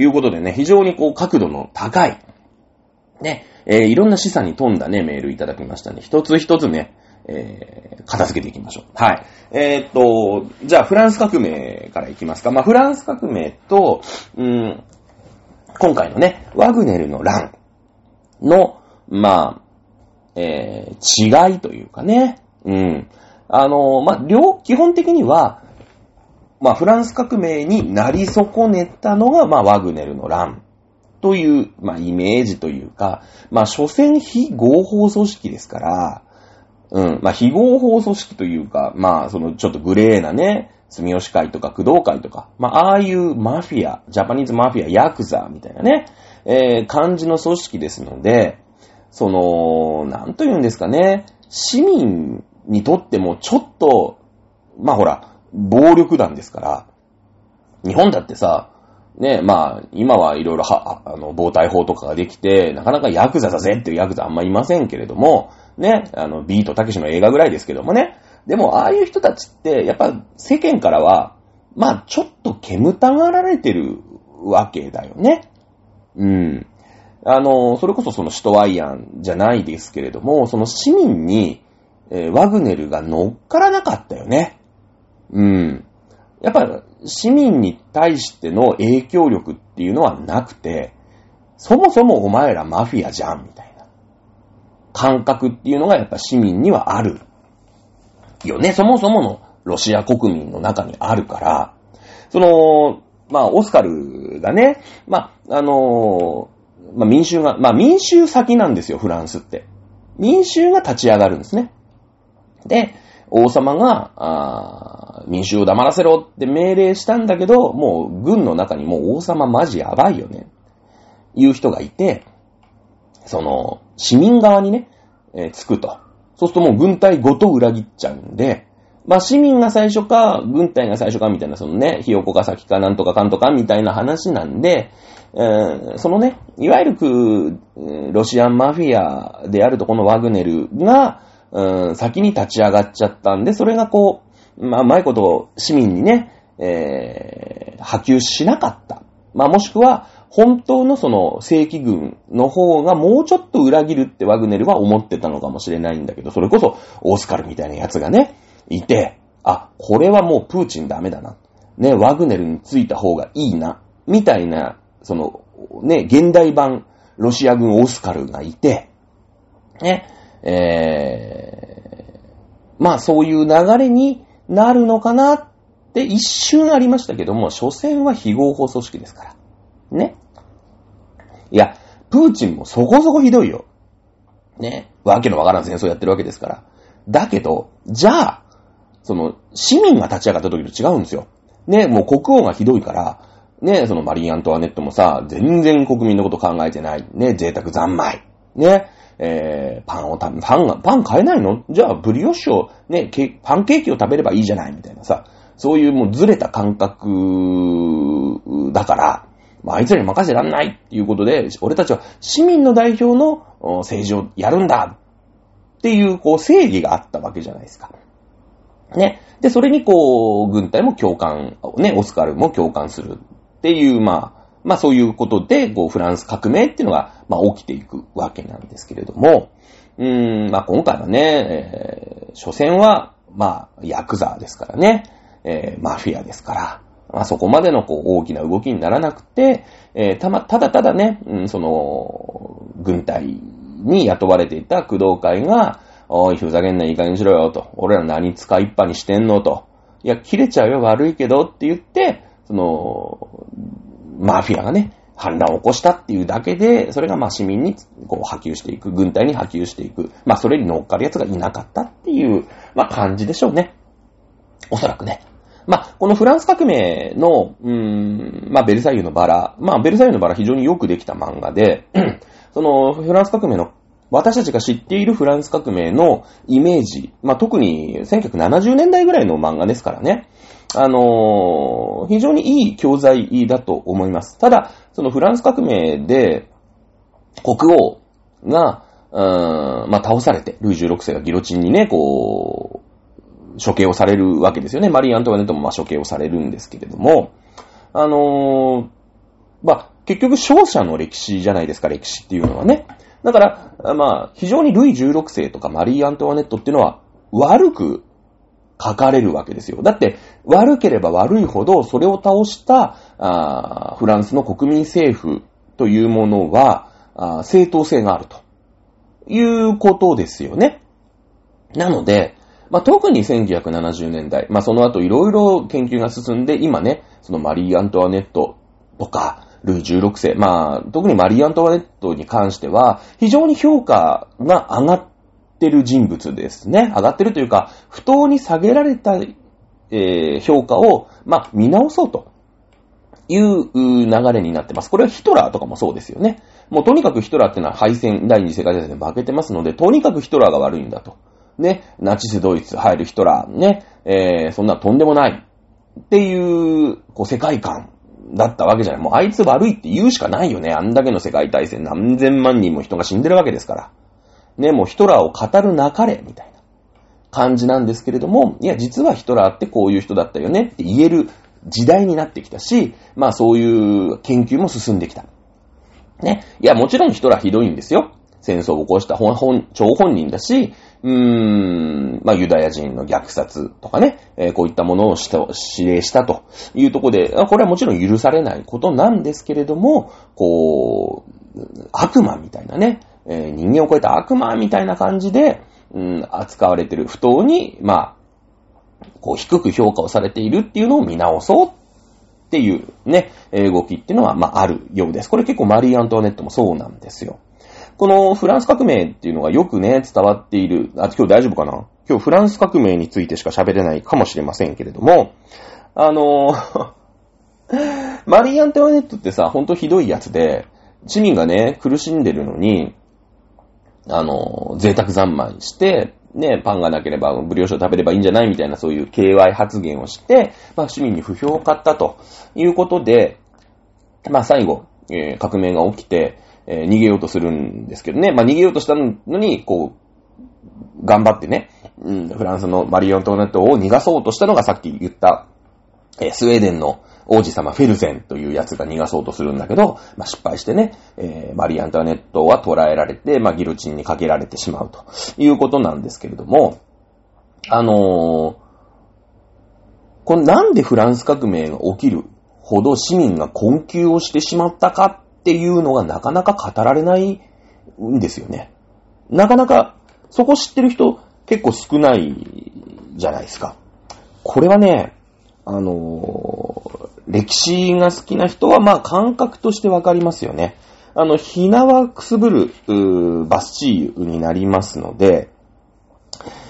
いうことでね、非常にこう、角度の高い、ね、えーいろんな示唆に富んだね、メールいただきましたね。一つ一つね、えー片付けていきましょう。はい。えーっと、じゃあ、フランス革命からいきますか。まあ、フランス革命と、うん、今回のね、ワグネルの乱の、まあ、えー違いというかね、うん。あの、まあ、両、基本的には、まあ、フランス革命になり損ねたのが、まあ、ワグネルの乱という、まあ、イメージというか、まあ、所詮非合法組織ですから、うん、まあ、非合法組織というか、まあ、その、ちょっとグレーなね、住吉会とか工藤会とか、まあ、ああいうマフィア、ジャパニーズマフィア、ヤクザみたいなね、えー感じの組織ですので、その、なんと言うんですかね、市民にとってもちょっと、まあほら、暴力団ですから、日本だってさ、ね、まあ、今はいろいろは、あの、防体法とかができて、なかなかヤクザだぜっていうヤクザあんまいませんけれども、ね、あの、ビートたけしの映画ぐらいですけどもね。でも、ああいう人たちって、やっぱ世間からは、まあ、ちょっと煙たがられてるわけだよね。うん。あの、それこそそのシトワイアンじゃないですけれども、その市民に、えーワグネルが乗っからなかったよね。うん。やっぱ、市民に対しての影響力っていうのはなくて、そもそもお前らマフィアじゃん、みたいな感覚っていうのがやっぱ市民にはあるよね。そもそものロシア国民の中にあるから、その、まあ、オスカルがね、まあ、あのまあ、民衆が、まあ、民衆先なんですよ、フランスって。民衆が立ち上がるんですね。で、王様が、あ民衆を黙らせろって命令したんだけど、もう軍の中にもう王様マジやばいよね。いう人がいて、その、市民側にね、えー、つくと。そうするともう軍隊ごと裏切っちゃうんで、まあ市民が最初か、軍隊が最初かみたいな、そのね、ひよこが先かなんとかかんとかみたいな話なんで、えー、そのね、いわゆるロシアンマフィアであるとこのワグネルが、先に立ち上がっちゃったんで、それがこう、まあ、うまいこと市民にね、えー、波及しなかった。まあ、もしくは、本当のその正規軍の方がもうちょっと裏切るってワグネルは思ってたのかもしれないんだけど、それこそオスカルみたいなやつがね、いて、あ、これはもうプーチンダメだな。ね、ワグネルについた方がいいな。みたいな、その、ね、現代版ロシア軍オスカルがいて、ね、えー、まあそういう流れになるのかなって一瞬ありましたけども、所詮は非合法組織ですから。ね。いや、プーチンもそこそこひどいよ。ね。わけのわからん戦争やってるわけですから。だけど、じゃあ、その、市民が立ち上がった時と違うんですよ。ね、もう国王がひどいから、ね、そのマリー・アントワネットもさ、全然国民のこと考えてない。ね、贅沢三昧。ね、えー、パンを食べ、パンが、パン買えないの？じゃあ、ブリオッシュを、ね、パンケーキを食べればいいじゃないみたいなさ、そういうもうずれた感覚だから、まあいつらに任せらんないっていうことで、俺たちは市民の代表の政治をやるんだっていう、こう、正義があったわけじゃないですか。ね。で、それにこう、軍隊も共感、ね、オスカルも共感するっていう、まあ、まあそういうことで、こう、フランス革命っていうのが、まあ起きていくわけなんですけれども、うーん、まあ今回はね、えー、所詮は、まあ、ヤクザですからね、えー、マフィアですから、まあそこまでのこう大きな動きにならなくて、えー、たま、ただただね、うん、その、軍隊に雇われていた工藤会が、おい、ふざけんないい加減にしろよ、と。俺ら何使いっぱにしてんの、と。いや、切れちゃうよ、悪いけど、って言って、その、マフィアがね、反乱を起こしたっていうだけで、それがまあ市民にこう波及していく、軍隊に波及していく。まあそれに乗っかる奴がいなかったっていう、まあ感じでしょうね。おそらくね。まあ、このフランス革命の、うーん、まあ、ベルサイユのバラ。まあ、ベルサイユのバラ非常によくできた漫画で、[CLEARS THROAT] その、フランス革命の、私たちが知っているフランス革命のイメージ、まあ、特に1970年代ぐらいの漫画ですからね。あのー、非常にいい教材だと思います。ただ、そのフランス革命で、国王が、うーん、まあ、倒されて、ルイ16世がギロチンにね、こう、処刑をされるわけですよね。マリー・アントワネットもま処刑をされるんですけれども、あのー、まあ、結局勝者の歴史じゃないですか、歴史っていうのはね。だから、まあ、非常にルイ16世とかマリー・アントワネットっていうのは悪く書かれるわけですよ。だって、悪ければ悪いほど、それを倒したあフランスの国民政府というものはあ正当性があるということですよね。なので、まあ、特に1970年代、まあ、その後いろいろ研究が進んで、今ね、そのマリー・アントワネットとか、ルイ16世、まあ、特にマリー・アントワネットに関しては、非常に評価が上がっってる人物ですね。上がってるというか、不当に下げられた、えー、評価を、まあ、見直そうという流れになってます。これはヒトラーとかもそうですよね。もうとにかくヒトラーってのは敗戦、第二次世界大戦で負けてますので、とにかくヒトラーが悪いんだと。ね、ナチスドイツ入るヒトラー、ね、えー、そんなとんでもないっていう、こう、世界観だったわけじゃない。もうあいつ悪いって言うしかないよね。あんだけの世界大戦何千万人も人が死んでるわけですから。ね、もうヒトラーを語るなかれ、みたいな感じなんですけれども、いや、実はヒトラーってこういう人だったよねって言える時代になってきたし、まあそういう研究も進んできた。ね。いや、もちろんヒトラーひどいんですよ。戦争を起こした本、本、張本人だし、うーん、まあ、ユダヤ人の虐殺とかね、えー、こういったものをした指令したというところで、これはもちろん許されないことなんですけれども、こう、悪魔みたいなね、えー、人間を超えた悪魔みたいな感じで、うん、扱われてる不当に、まあ、こう低く評価をされているっていうのを見直そうっていうね、動きっていうのは、まあ、あるようです。これ結構マリー・アントワネットもそうなんですよ。このフランス革命っていうのがよくね、伝わっている。あ、今日大丈夫かな？今日フランス革命についてしか喋れないかもしれませんけれども、あの [LAUGHS] マリー・アントワネットってさ、ほんとひどいやつで、市民がね、苦しんでるのに、あの、贅沢三昧して、ね、パンがなければブリオッシュを食べればいいんじゃないみたいなそういう KY 発言をして、まあ市民に不評を買ったということで、まあ最後、えー、革命が起きて、えー、逃げようとするんですけどね、まあ逃げようとしたのに、こう、頑張ってね、うん、フランスのマリオントーネットを逃がそうとしたのがさっき言った、えー、スウェーデンの王子様フェルゼンというやつが逃がそうとするんだけど、まあ、失敗してね、えー、マリー・アントワネットは捕らえられて、まあ、ギロチンにかけられてしまうということなんですけれども、あのー、これなんでフランス革命が起きるほど市民が困窮をしてしまったかっていうのがなかなか語られないんですよね。なかなか、そこ知ってる人結構少ないじゃないですか。これはね、あのー、歴史が好きな人は、まあ、感覚としてわかりますよね。あの、ひなわくすぶる、バスチーユになりますので、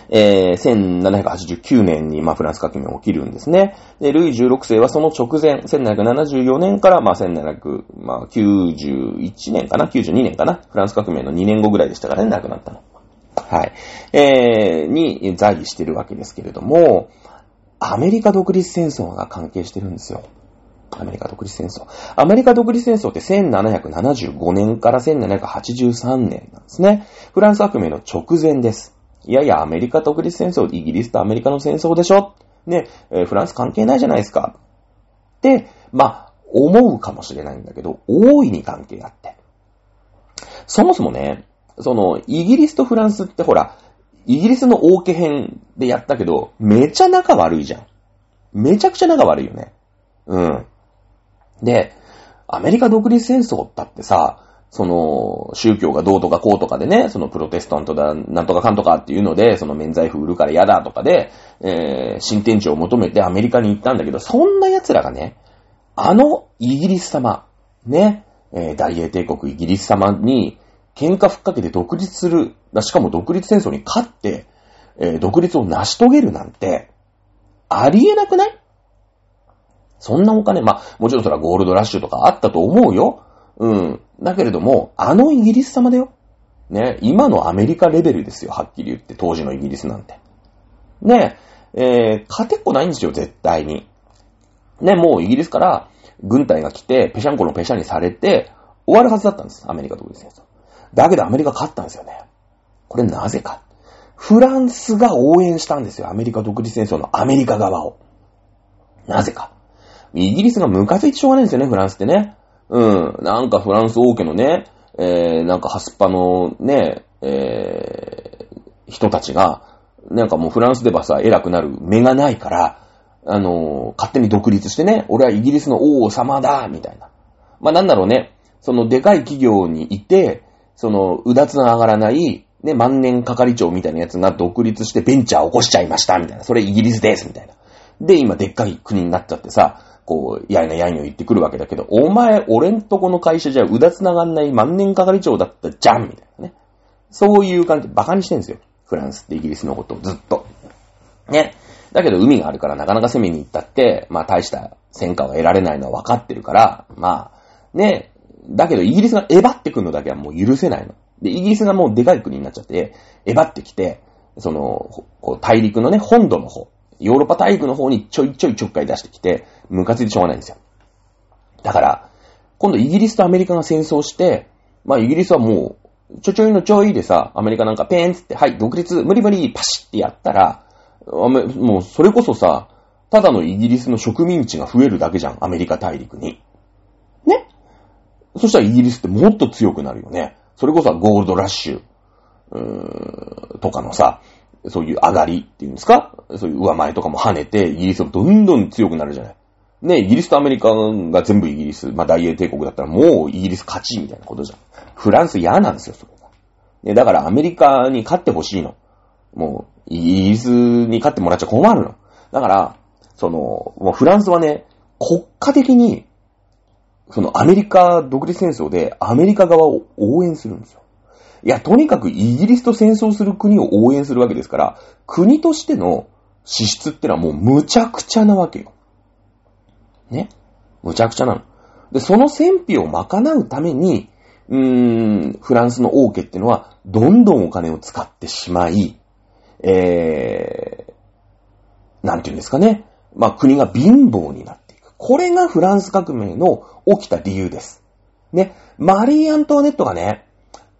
えー、1789年に、まあ、フランス革命が起きるんですね。で、ルイ16世はその直前、1774年から、まあ、1791年かな ?92 年かなフランス革命の2年後ぐらいでしたからね、亡くなったの。はい。えー、に在位してるわけですけれども、アメリカ独立戦争が関係してるんですよ。アメリカ独立戦争。アメリカ独立戦争って1775年から1783年なんですね。フランス革命の直前です。いやいや、アメリカ独立戦争、イギリスとアメリカの戦争でしょね、えー、フランス関係ないじゃないですか。って、まあ、思うかもしれないんだけど、大いに関係あって。そもそもね、その、イギリスとフランスってほら、イギリスの王家編でやったけど、めちゃ仲悪いじゃん。めちゃくちゃ仲悪いよね。うん。で、アメリカ独立戦争だってさ、その、宗教がどうとかこうとかでね、そのプロテスタントだ、なんとかかんとかっていうので、その免罪符売るから嫌だとかで、えー、新天地を求めてアメリカに行ったんだけど、そんな奴らがね、あのイギリス様、ね、えー、大英帝国イギリス様に喧嘩ふっかけて独立する、しかも独立戦争に勝って、えー、独立を成し遂げるなんて、ありえなくない？そんなお金、まあ、もちろんそれはゴールドラッシュとかあったと思うよ。うん。だけれども、あのイギリス様だよ。ね、今のアメリカレベルですよ、はっきり言って、当時のイギリスなんて。ね、えー、勝てっこないんですよ、絶対に。ね、もうイギリスから軍隊が来て、ペシャンコのペシャンにされて、終わるはずだったんです、アメリカ独立戦争。だけどアメリカ勝ったんですよね。これなぜか。フランスが応援したんですよ、アメリカ独立戦争のアメリカ側を。なぜか。イギリスがムカついてしょうがないんですよね、フランスってね。うん。なんかフランス王家のね、えー、なんかハスパのね、えー、人たちが、なんかもうフランスではさ、偉くなる目がないから、あのー、勝手に独立してね、俺はイギリスの王様だ、みたいな。まあ、なんだろうね、そのでかい企業にいて、その、うだつが上がらない、ね、万年係長みたいなやつが独立してベンチャー起こしちゃいました、みたいな。それイギリスです、みたいな。で、今でっかい国になっちゃってさ、こう、やいなやいの言ってくるわけだけど、お前、俺んとこの会社じゃうだつながんない万年係長だったじゃんみたいなね。そういう感じで馬鹿にしてんですよ。フランスってイギリスのことをずっと。ね。だけど海があるからなかなか攻めに行ったって、まあ大した戦果を得られないのは分かってるから、まあ、ね。だけどイギリスがえばってくるのだけはもう許せないの。で、イギリスがもうでかい国になっちゃって、えばってきて、その、こう大陸のね、本土の方、ヨーロッパ大陸の方にちょいちょいちょっかい出してきて、ムカついてしょうがないんですよ。だから、今度イギリスとアメリカが戦争して、まあイギリスはもう、ちょちょいのちょいでさ、アメリカなんかペーンつって、はい、独立、無理無理、パシってやったら、もうそれこそさ、ただのイギリスの植民地が増えるだけじゃん、アメリカ大陸に。ね？そしたらイギリスってもっと強くなるよね。それこそゴールドラッシュ、うーんとかのさ、そういう上がりっていうんですか？そういう上前とかも跳ねて、イギリスがどんどん強くなるじゃない。ね、イギリスとアメリカが全部イギリス、まあ大英帝国だったらもうイギリス勝ちみたいなことじゃん。フランス嫌なんですよ、それが。ね、だからアメリカに勝ってほしいの。もう、イギリスに勝ってもらっちゃ困るの。だから、その、もうフランスはね、国家的に、そのアメリカ独立戦争でアメリカ側を応援するんですよ。いや、とにかくイギリスと戦争する国を応援するわけですから、国としての支出ってのはもう無茶苦茶なわけよ。ね？無茶苦茶なの。で、その戦費を賄うために、うーん、フランスの王家ってのは、どんどんお金を使ってしまい、えー、なんていうんですかね。まあ、国が貧乏になっていく。これがフランス革命の起きた理由です。ね？マリー・アントワネットがね、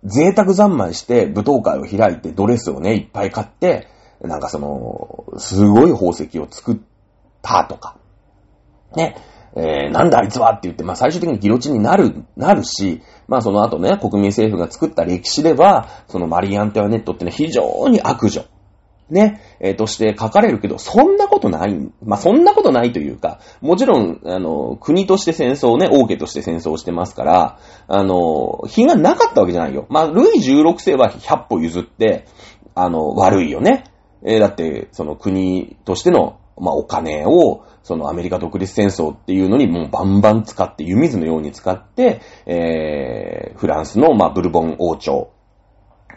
贅沢三昧して舞踏会を開いてドレスをね、いっぱい買って、なんかその、すごい宝石を作ったとか、ね、えー、なんだあいつはって言って、まあ最終的にギロチンになる、なるし、まあその後ね、国民政府が作った歴史では、そのマリー・アンテワネットってね非常に悪女。ね、えー、として書かれるけど、そんなことない、まあ、そんなことないというか、もちろん、あの、国として戦争ね、王家として戦争してますから、あの、非がなかったわけじゃないよ。まあ、ルイ16世は100歩譲って、あの、悪いよね。えー、だって、その国としての、まあ、お金を、そのアメリカ独立戦争っていうのにもうバンバン使って、湯水のように使って、えー、フランスの、まあ、ブルボン王朝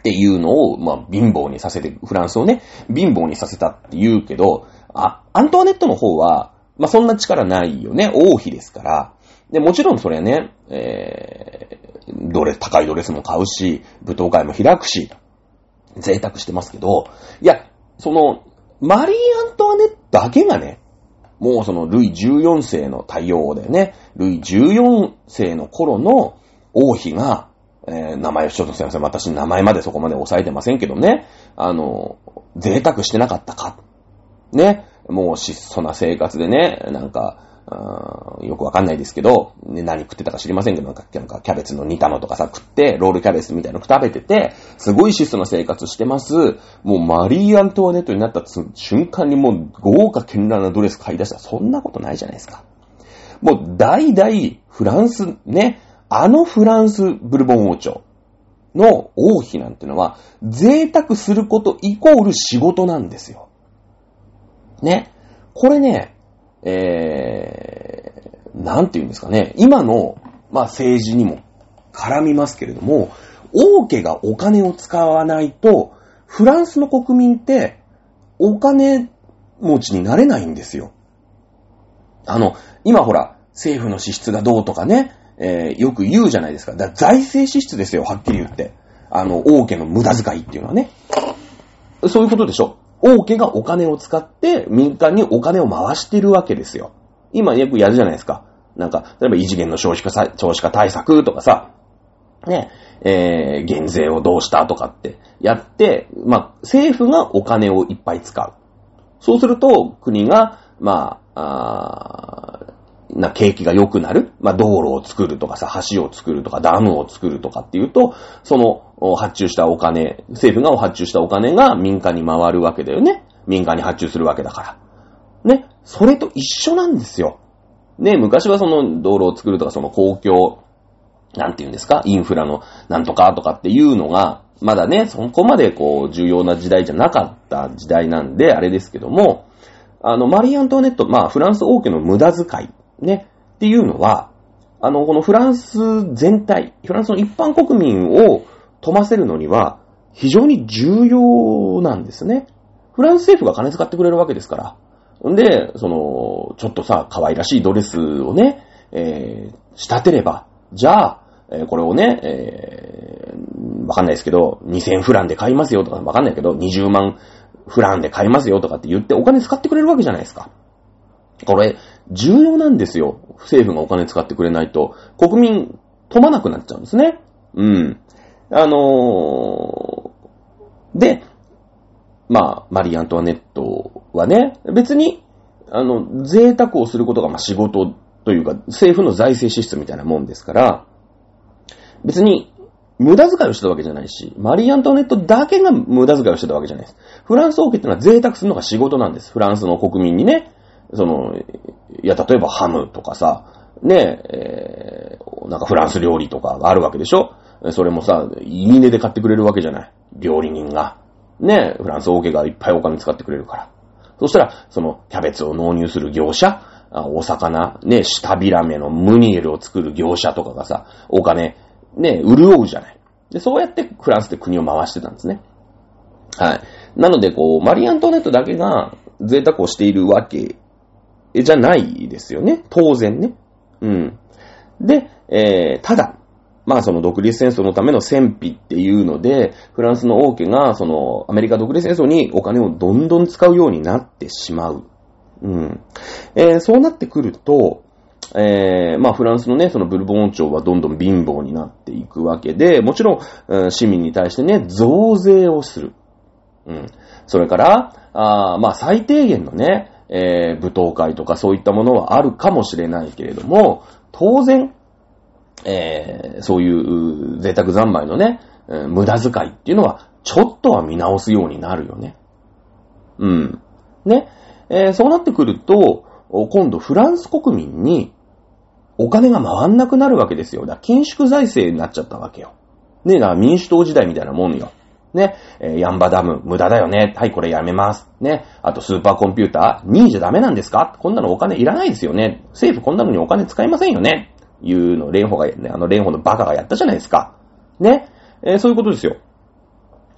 っていうのを、まあ、貧乏にさせて、フランスをね、貧乏にさせたって言うけど、あ、アントワネットの方は、まあ、そんな力ないよね。王妃ですから。で、もちろんそれはね、えー、ドレス、高いドレスも買うし、舞踏会も開くし、贅沢してますけど、いや、その、マリー・アントワネットだけがね、もうそのルイ14世の対応だよね。ルイ14世の頃の王妃が、えー、名前をちょっとすいません。私名前までそこまで押さえてませんけどね。あの、贅沢してなかったか。ね。もう質素な生活でね、なんか、よくわかんないですけど、ね、何食ってたか知りませんけど、なんか、なんかキャベツの煮たのとかさ、食って、ロールキャベツみたいなの食べてて、すごい質素な生活してます。もうマリー・アントワネットになった瞬間にもう豪華絢爛なドレス買い出した。そんなことないじゃないですか。もう代々フランス、ね、あのフランスブルボン王朝の王妃なんてのは、贅沢することイコール仕事なんですよ。ね。これね、えー、なんて言うんですかね、今の、まあ政治にも絡みますけれども、王家がお金を使わないと、フランスの国民ってお金持ちになれないんですよ。あの、今ほら、政府の支出がどうとかね、えー、よく言うじゃないですか。だから財政支出ですよ、はっきり言って。あの、王家の無駄遣いっていうのはね。そういうことでしょ。王家がお金を使って民間にお金を回してるわけですよ。今よくやるじゃないですか。なんか、例えば異次元の少子化少子化対策とかさ、ね、えー、減税をどうしたとかってやって、まあ、政府がお金をいっぱい使う。そうすると、国が、まあ、あな景気が良くなる。まあ、道路を作るとかさ、橋を作るとか、ダムを作るとかっていうと、その発注したお金、政府が発注したお金が民間に回るわけだよね。民間に発注するわけだから。ね。それと一緒なんですよ。ね、昔はその道路を作るとか、その公共、なんて言うんですか、インフラのなんとかとかっていうのが、まだね、そこまでこう、重要な時代じゃなかった時代なんで、あれですけども、あの、マリー・アントワネット、まあ、フランス王家の無駄遣いね、っていうのは、あの、このフランス全体、フランスの一般国民を富ませるのには、非常に重要なんですね。フランス政府が金使ってくれるわけですから。んで、その、ちょっとさ、可愛らしいドレスをね、えー、仕立てれば、じゃあ、えー、これをね、えー、わかんないですけど、2000フランで買いますよとかわかんないけど、20万フランで買いますよとかって言ってお金使ってくれるわけじゃないですか。これ、重要なんですよ。政府がお金使ってくれないと。国民、富まなくなっちゃうんですね。うん。あのー、で、まあ、マリー・アントワネットはね、別に、あの、贅沢をすることが、まあ、仕事というか、政府の財政支出みたいなもんですから、別に、無駄遣いをしてたわけじゃないし、マリー・アントワネットだけが無駄遣いをしてたわけじゃないです。フランス王家ってのは贅沢するのが仕事なんです。フランスの国民にね。その、いや、例えばハムとかさ、ねえ、えー、なんかフランス料理とかがあるわけでしょ？それもさ、いい値で買ってくれるわけじゃない。料理人が。ねフランス王家がいっぱいお金使ってくれるから。そしたら、その、キャベツを納入する業者、お魚、ね、下ビラメのムニエルを作る業者とかがさ、お金、ね、潤うじゃない。で、そうやってフランスで国を回してたんですね。はい。なので、こう、マリー・アントネットだけが贅沢をしているわけじゃないですよね。当然ね。うん。で、えー、ただ、まあその独立戦争のための戦費っていうので、フランスの王家がそのアメリカ独立戦争にお金をどんどん使うようになってしまう。うん。えー、そうなってくると、えー、まあフランスのね、そのブルボン王朝はどんどん貧乏になっていくわけで、もちろん、うん、市民に対してね、増税をする。うん。それから、あまあ最低限のね、えー、舞踏会とかそういったものはあるかもしれないけれども、当然、えー、そういう贅沢三昧のね、無駄遣いっていうのは、ちょっとは見直すようになるよね。うん。ね。えー、そうなってくると、今度フランス国民にお金が回んなくなるわけですよ。だから緊縮財政になっちゃったわけよ。ねえ、だから民主党時代みたいなもんよ。ね、えー、ヤンバダム、無駄だよね。はい、これやめます。ね。あと、スーパーコンピューター、2位じゃダメなんですか？こんなのお金いらないですよね。政府こんなのにお金使いませんよね。いうの、蓮舫が、ね、あの蓮舫のバカがやったじゃないですか。ね。えー、そういうことですよ。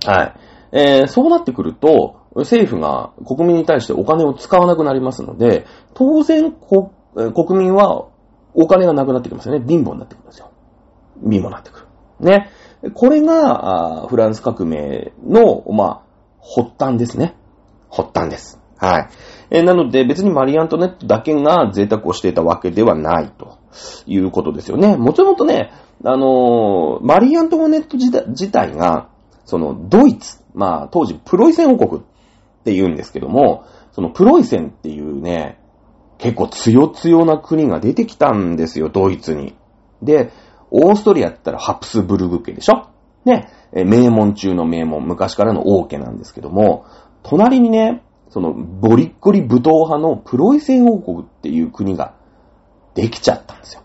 はい。えー、そうなってくると、政府が国民に対してお金を使わなくなりますので、当然、こ国民はお金がなくなってきますよね。貧乏になってくるんですよ。貧乏になってくる。ね。これが、フランス革命の、まあ、発端ですね。発端です。はい。えー、なので、別にマリー・アントネットだけが贅沢をしていたわけではないということですよね。もともとね、あのー、マリー・アントネット自体が、その、ドイツ、まあ、当時、プロイセン王国って言うんですけども、そのプロイセンっていうね、結構強強な国が出てきたんですよ、ドイツに。で、オーストリアって言ったらハプスブルグ家でしょ？ね、名門中の名門、昔からの王家なんですけども、隣にね、その、ボリッコリ武闘派のプロイセン王国っていう国ができちゃったんですよ。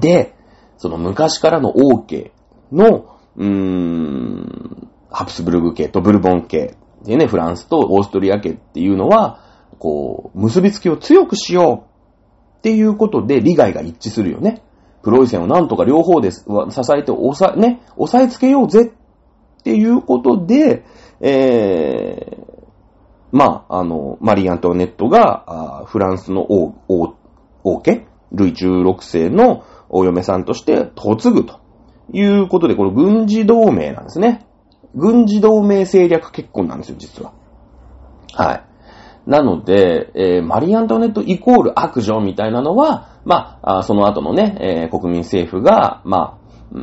で、その昔からの王家の、うーん、ハプスブルグ家とブルボン家でね、フランスとオーストリア家っていうのは、こう、結びつきを強くしようっていうことで利害が一致するよね。プロイセンをなんとか両方で支えて押さ、ね、押さえつけようぜっていうことで、えー、まあ、あの、マリー・アントワネットが、フランスの王、王、王家、ルイ16世のお嫁さんとして嫁ぐということで、この軍事同盟なんですね。軍事同盟政略結婚なんですよ、実は。はい。なので、えー、マリー・アントワネットイコール悪女みたいなのは、まあ、その後のね、えー、国民政府が、まあ、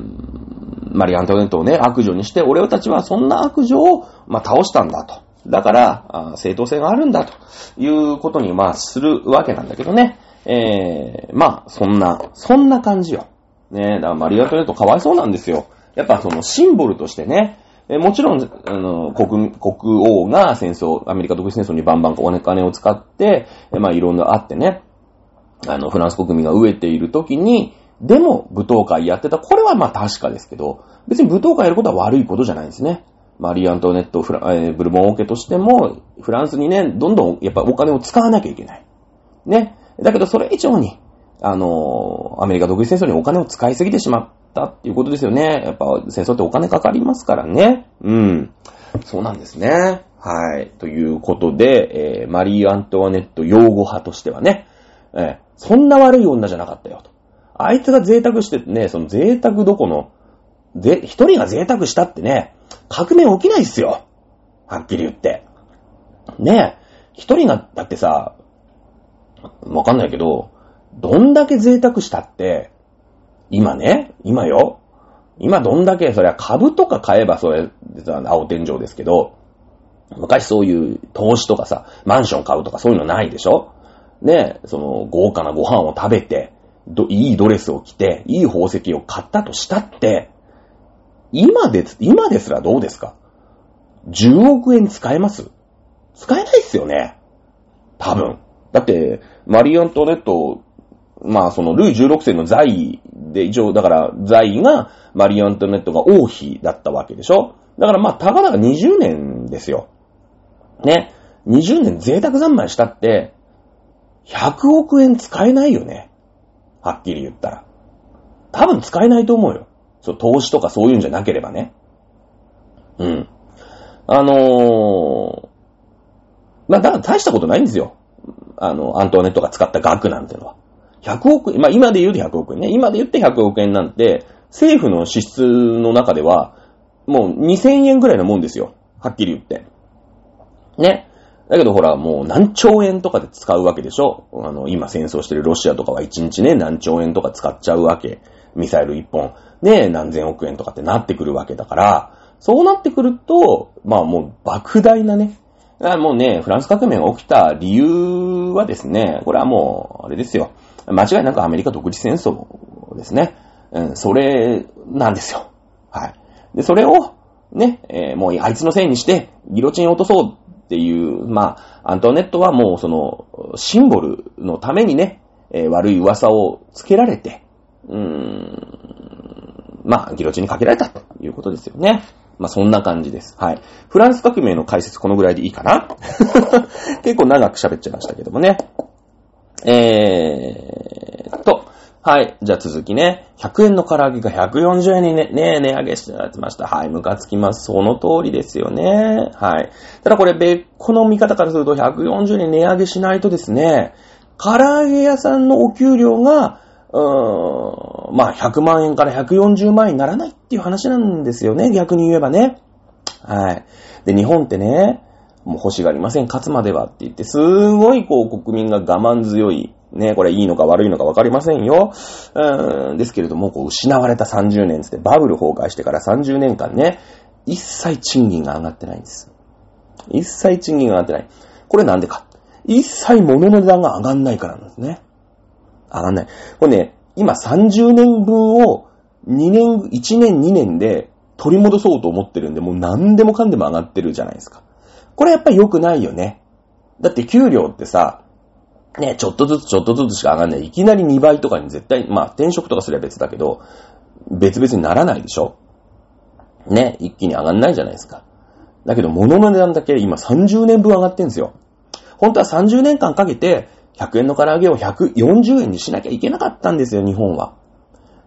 マリ・アントネットをね、悪女にして、俺たちはそんな悪女を、まあ、倒したんだと。だから、正当性があるんだということに、まあ、するわけなんだけどね。えー、まあ、そんな、そんな感じよ。ね、だからマリ・アントネットかわいそうなんですよ。やっぱそのシンボルとしてね、えもちろん、あの、国、国王が戦争、アメリカ独立戦争にバンバンお金を使って、まあいろんなあってね、あの、フランス国民が飢えている時に、でも舞踏会やってた。これはまあ確かですけど、別に舞踏会やることは悪いことじゃないんですね。マリー・アントネット、えー、ブルボン王家としても、フランスにね、どんどんやっぱお金を使わなきゃいけない。ね。だけどそれ以上に、あのー、アメリカ独立戦争にお金を使いすぎてしまったっていうことですよね。やっぱ戦争ってお金かかりますからね。うん。そうなんですね。はい。ということで、えー、マリー・アントワネット擁護派としてはね、えー、そんな悪い女じゃなかったよと。あいつが贅沢してね、その贅沢どこの、ぜ、一人が贅沢したってね、革命起きないっすよ。はっきり言って。ねえ、一人が、だってさ、わかんないけど、どんだけ贅沢したって、今ね、今よ。今どんだけ、それは株とか買えばそれ、実は青天井ですけど、昔そういう投資とかさ、マンション買うとかそういうのないでしょ？ね、その豪華なご飯を食べて、どいいドレスを着て、いい宝石を買ったとしたって、今で、今ですらどうですか ?10 億円使えます？使えないっすよね。多分。だって、マリー・アントネット、まあそのルイ16世の在位で、一応だから在位がマリー・アントネットが王妃だったわけでしょ？だからまあたかだか20年ですよ。ね。20年贅沢三昧したって、100億円使えないよね。はっきり言ったら。多分使えないと思うよ。そう、投資とかそういうんじゃなければね。うん。あのー、まあ、だから大したことないんですよ。あの、アントワネットが使った額なんてのは。100億円、まあ、今で言うと100億円ね。今で言って100億円なんて、政府の支出の中では、もう2000円ぐらいのもんですよ。はっきり言って。ね。だけどほら、もう何兆円とかで使うわけでしょ？あの、今戦争してるロシアとかは1日ね、何兆円とか使っちゃうわけ。ミサイル1本。ね、何千億円とかってなってくるわけだから、そうなってくると、まあもう莫大なね、もうね、フランス革命が起きた理由はですね、これはもう、あれですよ。間違いなくアメリカ独立戦争ですね。うん、それなんですよ。はい。で、それを、ね、えー、もうあいつのせいにして、ギロチン落とそうっていう、まあ、アントネットはもうその、シンボルのためにね、えー、悪い噂をつけられて、うーん、まあ、ギロチンにかけられたということですよね。まあ、そんな感じです。はい。フランス革命の解説このぐらいでいいかな？[LAUGHS] 結構長く喋っちゃいましたけどもね。えーと、はい。じゃあ続きね。100円の唐揚げが140円にね、ね値上げしてやってました。はい。ムカつきます。その通りですよね。はい。ただこれ、別個の見方からすると140円値上げしないとですね、唐揚げ屋さんのお給料が、うーん、まあ、100万円から140万円にならないっていう話なんですよね、逆に言えばね。はい。で、日本ってね、もう欲しがりません、勝つまではって言って、すごいこう国民が我慢強い。ね、これいいのか悪いのか分かりませんよ。うーん、ですけれども、こう失われた30年つって、バブル崩壊してから30年間ね、一切賃金が上がってないんです。一切賃金が上がってない。これなんでか。一切物の値段が上がんないからなんですね。上がんない。これね、今30年分を2年、1年2年で取り戻そうと思ってるんで、もう何でもかんでも上がってるじゃないですか。これやっぱり良くないよね。だって給料ってさ、ね、ちょっとずつちょっとずつしか上がんない。いきなり2倍とかに絶対、まあ転職とかすれば別だけど、別々にならないでしょね、一気に上がんないじゃないですか。だけど物の値段だけ今30年分上がってんですよ。本当は30年間かけて100円の唐揚げを140円にしなきゃいけなかったんですよ、日本は。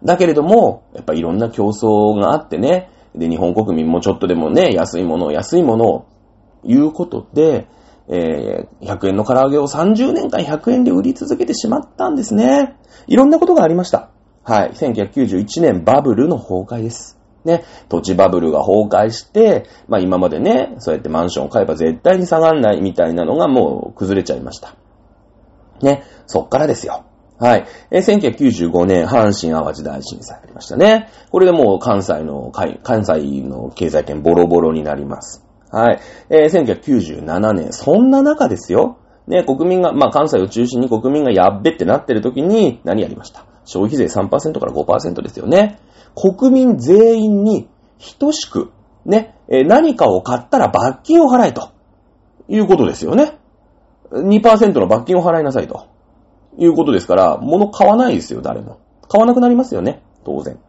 だけれども、やっぱいろんな競争があってね、で、日本国民もちょっとでもね、安いものを安いものを、いうことで、えー、100円の唐揚げを30年間100円で売り続けてしまったんですね。いろんなことがありました。はい。1991年バブルの崩壊です。ね、土地バブルが崩壊して、まあ今までね、そうやってマンションを買えば絶対に下がんないみたいなのがもう崩れちゃいました。ね、そっからですよ。はい。え、1995年、阪神淡路大震災ありましたね。これでもう関西の、関西の経済圏ボロボロになります。はい。えー、1997年、そんな中ですよ。ね、国民が、まあ関西を中心に国民がやっべってなってる時に、何やりました？消費税3%から5%ですよね。国民全員に等しく、ね、え、何かを買ったら罰金を払えと。いうことですよね。2%の罰金を払いなさいと。いうことですから、物買わないですよ、誰も。買わなくなりますよね、当然。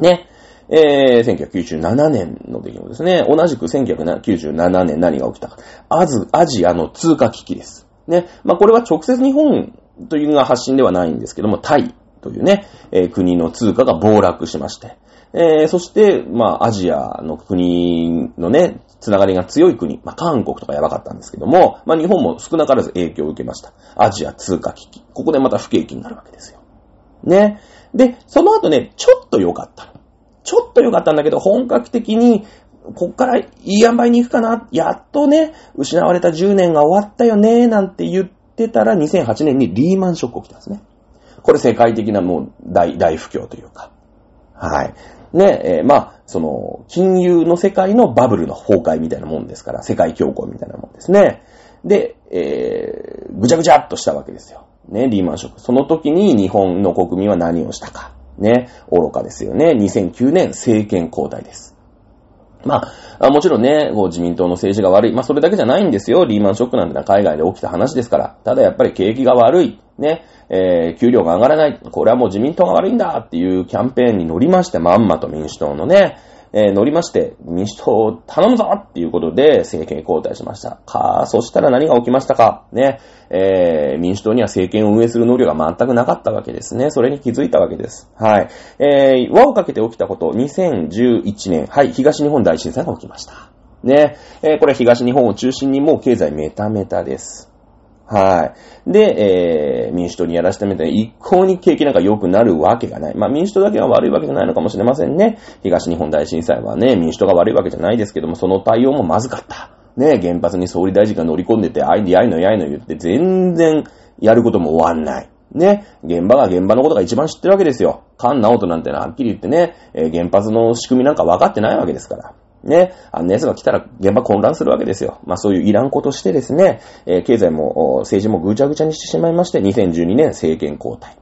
ね。えー、1997年の出来事ですね。同じく1997年何が起きたか。アズ、アジアの通貨危機です。ね。まあ、これは直接日本というのが発信ではないんですけども、タイというね、えー、国の通貨が暴落しまして。えー、そして、まあ、アジアの国のね、つながりが強い国、まあ、韓国とかやばかったんですけども、まあ、日本も少なからず影響を受けました。アジア通貨危機。ここでまた不景気になるわけですよ。ね。で、その後ね、ちょっと良かったちょっと良かったんだけど、本格的に、こっからいい塩梅に行くかな、やっとね、失われた10年が終わったよね、なんて言ってたら、2008年にリーマンショック起きたんですね。これ世界的なもう大、大不況というか。はい。ね、えー、まあ、その、金融の世界のバブルの崩壊みたいなもんですから、世界恐慌みたいなもんですね。で、えー、ぐちゃぐちゃっとしたわけですよ。ね、リーマンショック。その時に日本の国民は何をしたか。ね、愚かですよね。2009年政権交代です。まあ、もちろんね、自民党の政治が悪い。まあ、それだけじゃないんですよ。リーマンショックなんてのは海外で起きた話ですから。ただやっぱり景気が悪い。ね、えー、給料が上がらない。これはもう自民党が悪いんだっていうキャンペーンに乗りまして、まんまと民主党のね、えー、乗りまして、民主党を頼むぞっていうことで政権交代しました。か、そしたら何が起きましたかね、えー、民主党には政権を運営する能力が全くなかったわけですね。それに気づいたわけです。はい。えー、輪をかけて起きたこと、2011年、はい、東日本大震災が起きました。ね、えー、これ東日本を中心にもう経済メタメタです。はい。で、えー、民主党にやらせてみて、一向に景気なんか良くなるわけがない。まあ民主党だけが悪いわけじゃないのかもしれませんね。東日本大震災はね、民主党が悪いわけじゃないですけども、その対応もまずかった。ね、原発に総理大臣が乗り込んでて、あいでやいのやいの言って、全然やることも終わんない。ね、現場が現場のことが一番知ってるわけですよ。菅直人なんてのははっきり言ってね、えー、原発の仕組みなんか分かってないわけですから。ね、あんな奴が来たら現場混乱するわけですよ。まあそういういらんことしてですね、えー、経済も政治もぐちゃぐちゃにしてしまいまして、2012年政権交代。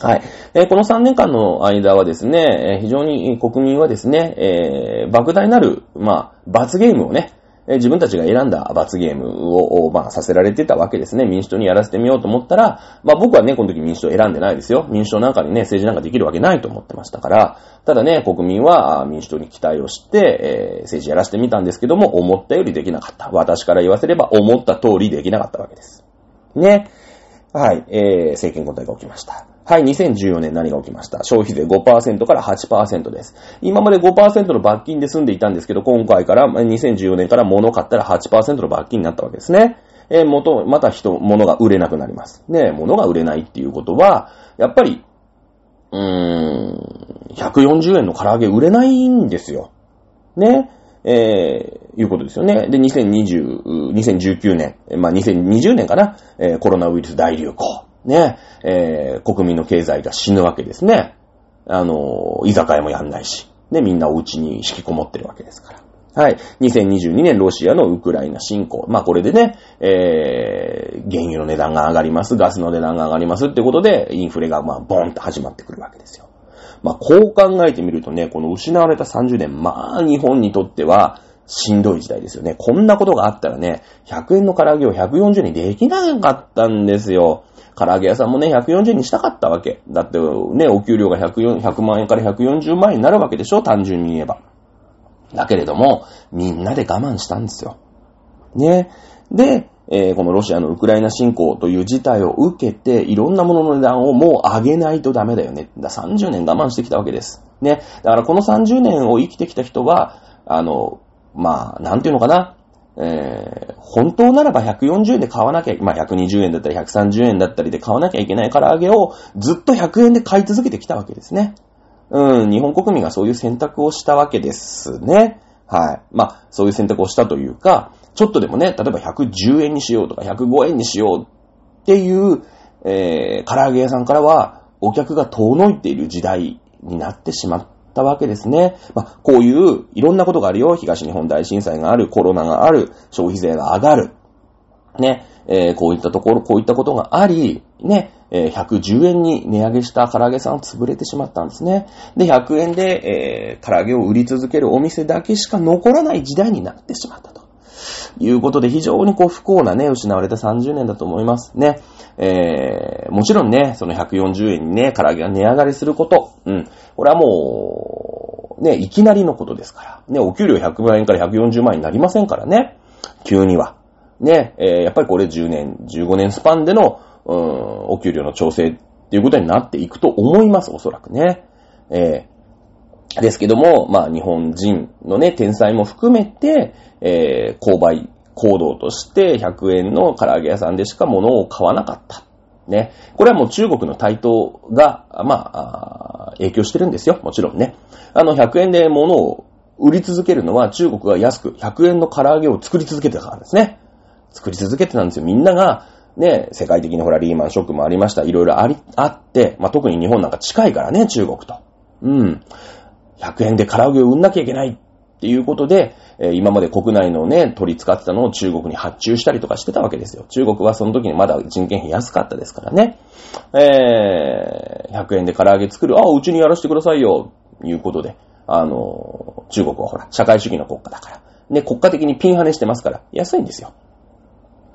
はい。えー、この3年間の間はですね、えー、非常に国民はですね、えー、莫大なる、まあ、罰ゲームをね、え自分たちが選んだ罰ゲームを、まあ、させられてたわけですね。民主党にやらせてみようと思ったら、まあ僕はね、この時民主党選んでないですよ。民主党なんかにね、政治なんかできるわけないと思ってましたから、ただね、国民は民主党に期待をして、えー、政治やらせてみたんですけども、思ったよりできなかった。私から言わせれば、思った通りできなかったわけです。ね。はい、えー、政権交代が起きました。はい、2014年何が起きました？消費税5%から8%です。今まで5%の罰金で済んでいたんですけど、今回から、2014年から物買ったら8%の罰金になったわけですね。えー、元、また人、物が売れなくなります。ね、物が売れないっていうことは、やっぱり、うーん、140円の唐揚げ売れないんですよ。ね。えー、いうことですよね。で、2020、2019年、まあ、2020年かな、えー、コロナウイルス大流行。ね、えー、国民の経済が死ぬわけですね。あの、居酒屋もやんないし、ね、みんなお家に引きこもってるわけですから。はい。2022年ロシアのウクライナ侵攻。まあこれでね、えー、原油の値段が上がります、ガスの値段が上がりますってことで、インフレがまあボンと始まってくるわけですよ。まあこう考えてみるとね、この失われた30年、まあ日本にとっては、しんどい時代ですよね。こんなことがあったらね、100円の唐揚げを140円にできなかったんですよ。唐揚げ屋さんもね、140円にしたかったわけ。だってね、お給料が100 100万円から140万円になるわけでしょ？単純に言えば。だけれども、みんなで我慢したんですよ。ね。で、えー、このロシアのウクライナ侵攻という事態を受けて、いろんなものの値段をもう上げないとダメだよね。だ30年我慢してきたわけです。ね。だからこの30年を生きてきた人は、あの、まあ、なんていうのかな？えー、本当ならば140円で買わなきゃ、まあ、120円だったり130円だったりで買わなきゃいけない唐揚げをずっと100円で買い続けてきたわけですね。うん、日本国民がそういう選択をしたわけですね。はい。まあ、そういう選択をしたというか、ちょっとでもね、例えば110円にしようとか105円にしようっていう、えー、唐揚げ屋さんからは、お客が遠のいている時代になってしまったわけですね。まあ、こういういろんなことがあるよ。東日本大震災がある、コロナがある、消費税が上がる。ね、えー、こういったところ、こういったことがあり、ね、えー、110円に値上げした唐揚げさんを潰れてしまったんですね。で、100円で、えー、唐揚げを売り続けるお店だけしか残らない時代になってしまったと。いうことで、非常にこう不幸なね、失われた30年だと思いますね。えー、もちろんね、その140円にね、唐揚げが値上がりすること、うん。これはもう、ね、いきなりのことですから。ね、お給料100万円から140万円になりませんからね。急には。ね、えー、やっぱりこれ10年、15年スパンでの、うん、お給料の調整っていうことになっていくと思います、おそらくね。えー、ですけども、まあ日本人のね、天才も含めて、えー、購買行動として100円の唐揚げ屋さんでしか物を買わなかった。ね。これはもう中国の台頭が、まあ、影響してるんですよ。もちろんね。あの、100円で物を売り続けるのは中国が安く100円の唐揚げを作り続けてたからですね。作り続けてたんですよ。みんなが、ね、世界的にほら、リーマンショックもありました。いろいろあり、あって、まあ、特に日本なんか近いからね、中国と。うん。100円で唐揚げを売んなきゃいけないっていうことで、え、今まで国内のね、取り使ってたのを中国に発注したりとかしてたわけですよ。中国はその時にまだ人件費安かったですからね。えー、100円で唐揚げ作る。あ、うちにやらせてくださいよ。いうことで。あの、中国はほら、社会主義の国家だから。ね、国家的にピンハネしてますから、安いんですよ。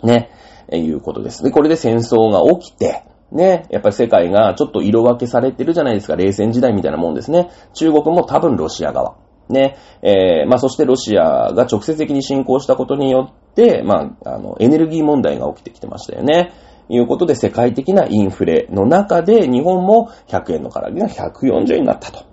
ね、えいうことです。で、これで戦争が起きて、ね、やっぱり世界がちょっと色分けされてるじゃないですか。冷戦時代みたいなもんですね。中国も多分ロシア側。ね、えー、まあそしてロシアが直接的に侵攻したことによって、まあ、あの、エネルギー問題が起きてきてましたよね。いうことで世界的なインフレの中で日本も100円の唐揚げが140円になったと。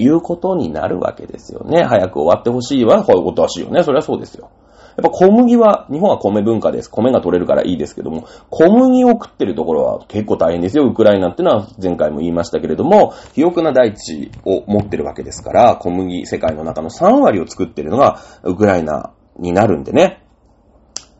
いうことになるわけですよね。早く終わってほしいわ、こういうことらしいよね。それはそうですよ。やっぱ小麦は、日本は米文化です。米が取れるからいいですけども、小麦を食ってるところは結構大変ですよ。ウクライナっていうのは前回も言いましたけれども、肥沃な大地を持ってるわけですから、小麦世界の中の3割を作ってるのがウクライナになるんでね。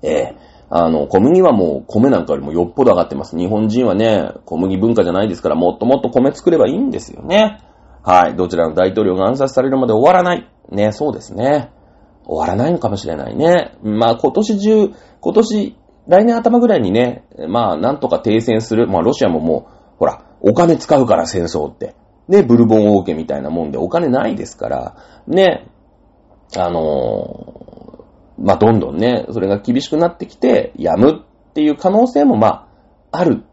ええーあの、小麦はもう米なんかよりもよっぽど上がってます。日本人はね、小麦文化じゃないですから、もっともっと米作ればいいんですよね。はい。どちらの大統領が暗殺されるまで終わらない。ね、そうですね。終わらないのかもしれないね。まあ今年中、今年、来年頭ぐらいにね、まあなんとか停戦する。まあロシアももう、ほら、お金使うから戦争って。ね、ブルボン王家みたいなもんでお金ないですから、ね、あのー、まあどんどんね、それが厳しくなってきて、やむっていう可能性もまあ、ある。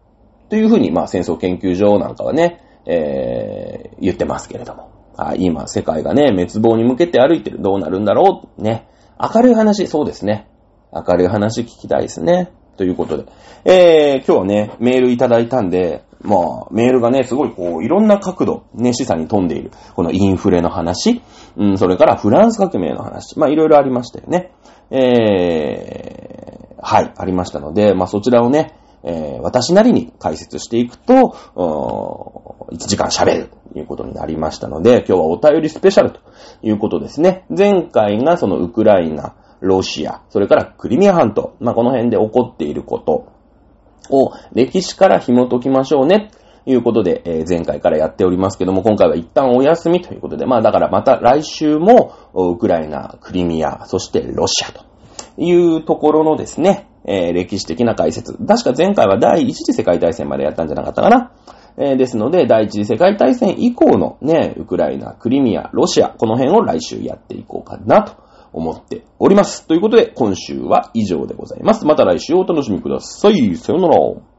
というふうに、まあ戦争研究所なんかはね、えー、言ってますけれども。あ今、世界がね、滅亡に向けて歩いてる。どうなるんだろう？ね。明るい話、そうですね。明るい話聞きたいですね。ということで。えー、今日はね、メールいただいたんで、まあ、メールがね、すごいこう、いろんな角度、ね、示唆に富んでいる。このインフレの話、うん、それからフランス革命の話。まあ、いろいろありましたよね。えー、はい、ありましたので、まあ、そちらをね、えー、私なりに解説していくと、1時間喋るいうことになりましたので、今日はお便りスペシャルということですね。前回がそのウクライナ、ロシア、それからクリミア半島、まあ、この辺で起こっていることを歴史から紐解きましょうね。ということで、えー、前回からやっておりますけども、今回は一旦お休みということで、まあだからまた来週も、ウクライナ、クリミア、そしてロシアというところのですね、えー、歴史的な解説。確か前回は第一次世界大戦までやったんじゃなかったかな。えー、ですので、第一次世界大戦以降のね、ウクライナ、クリミア、ロシア、この辺を来週やっていこうかなと思っております。ということで、今週は以上でございます。また来週お楽しみください。さよなら。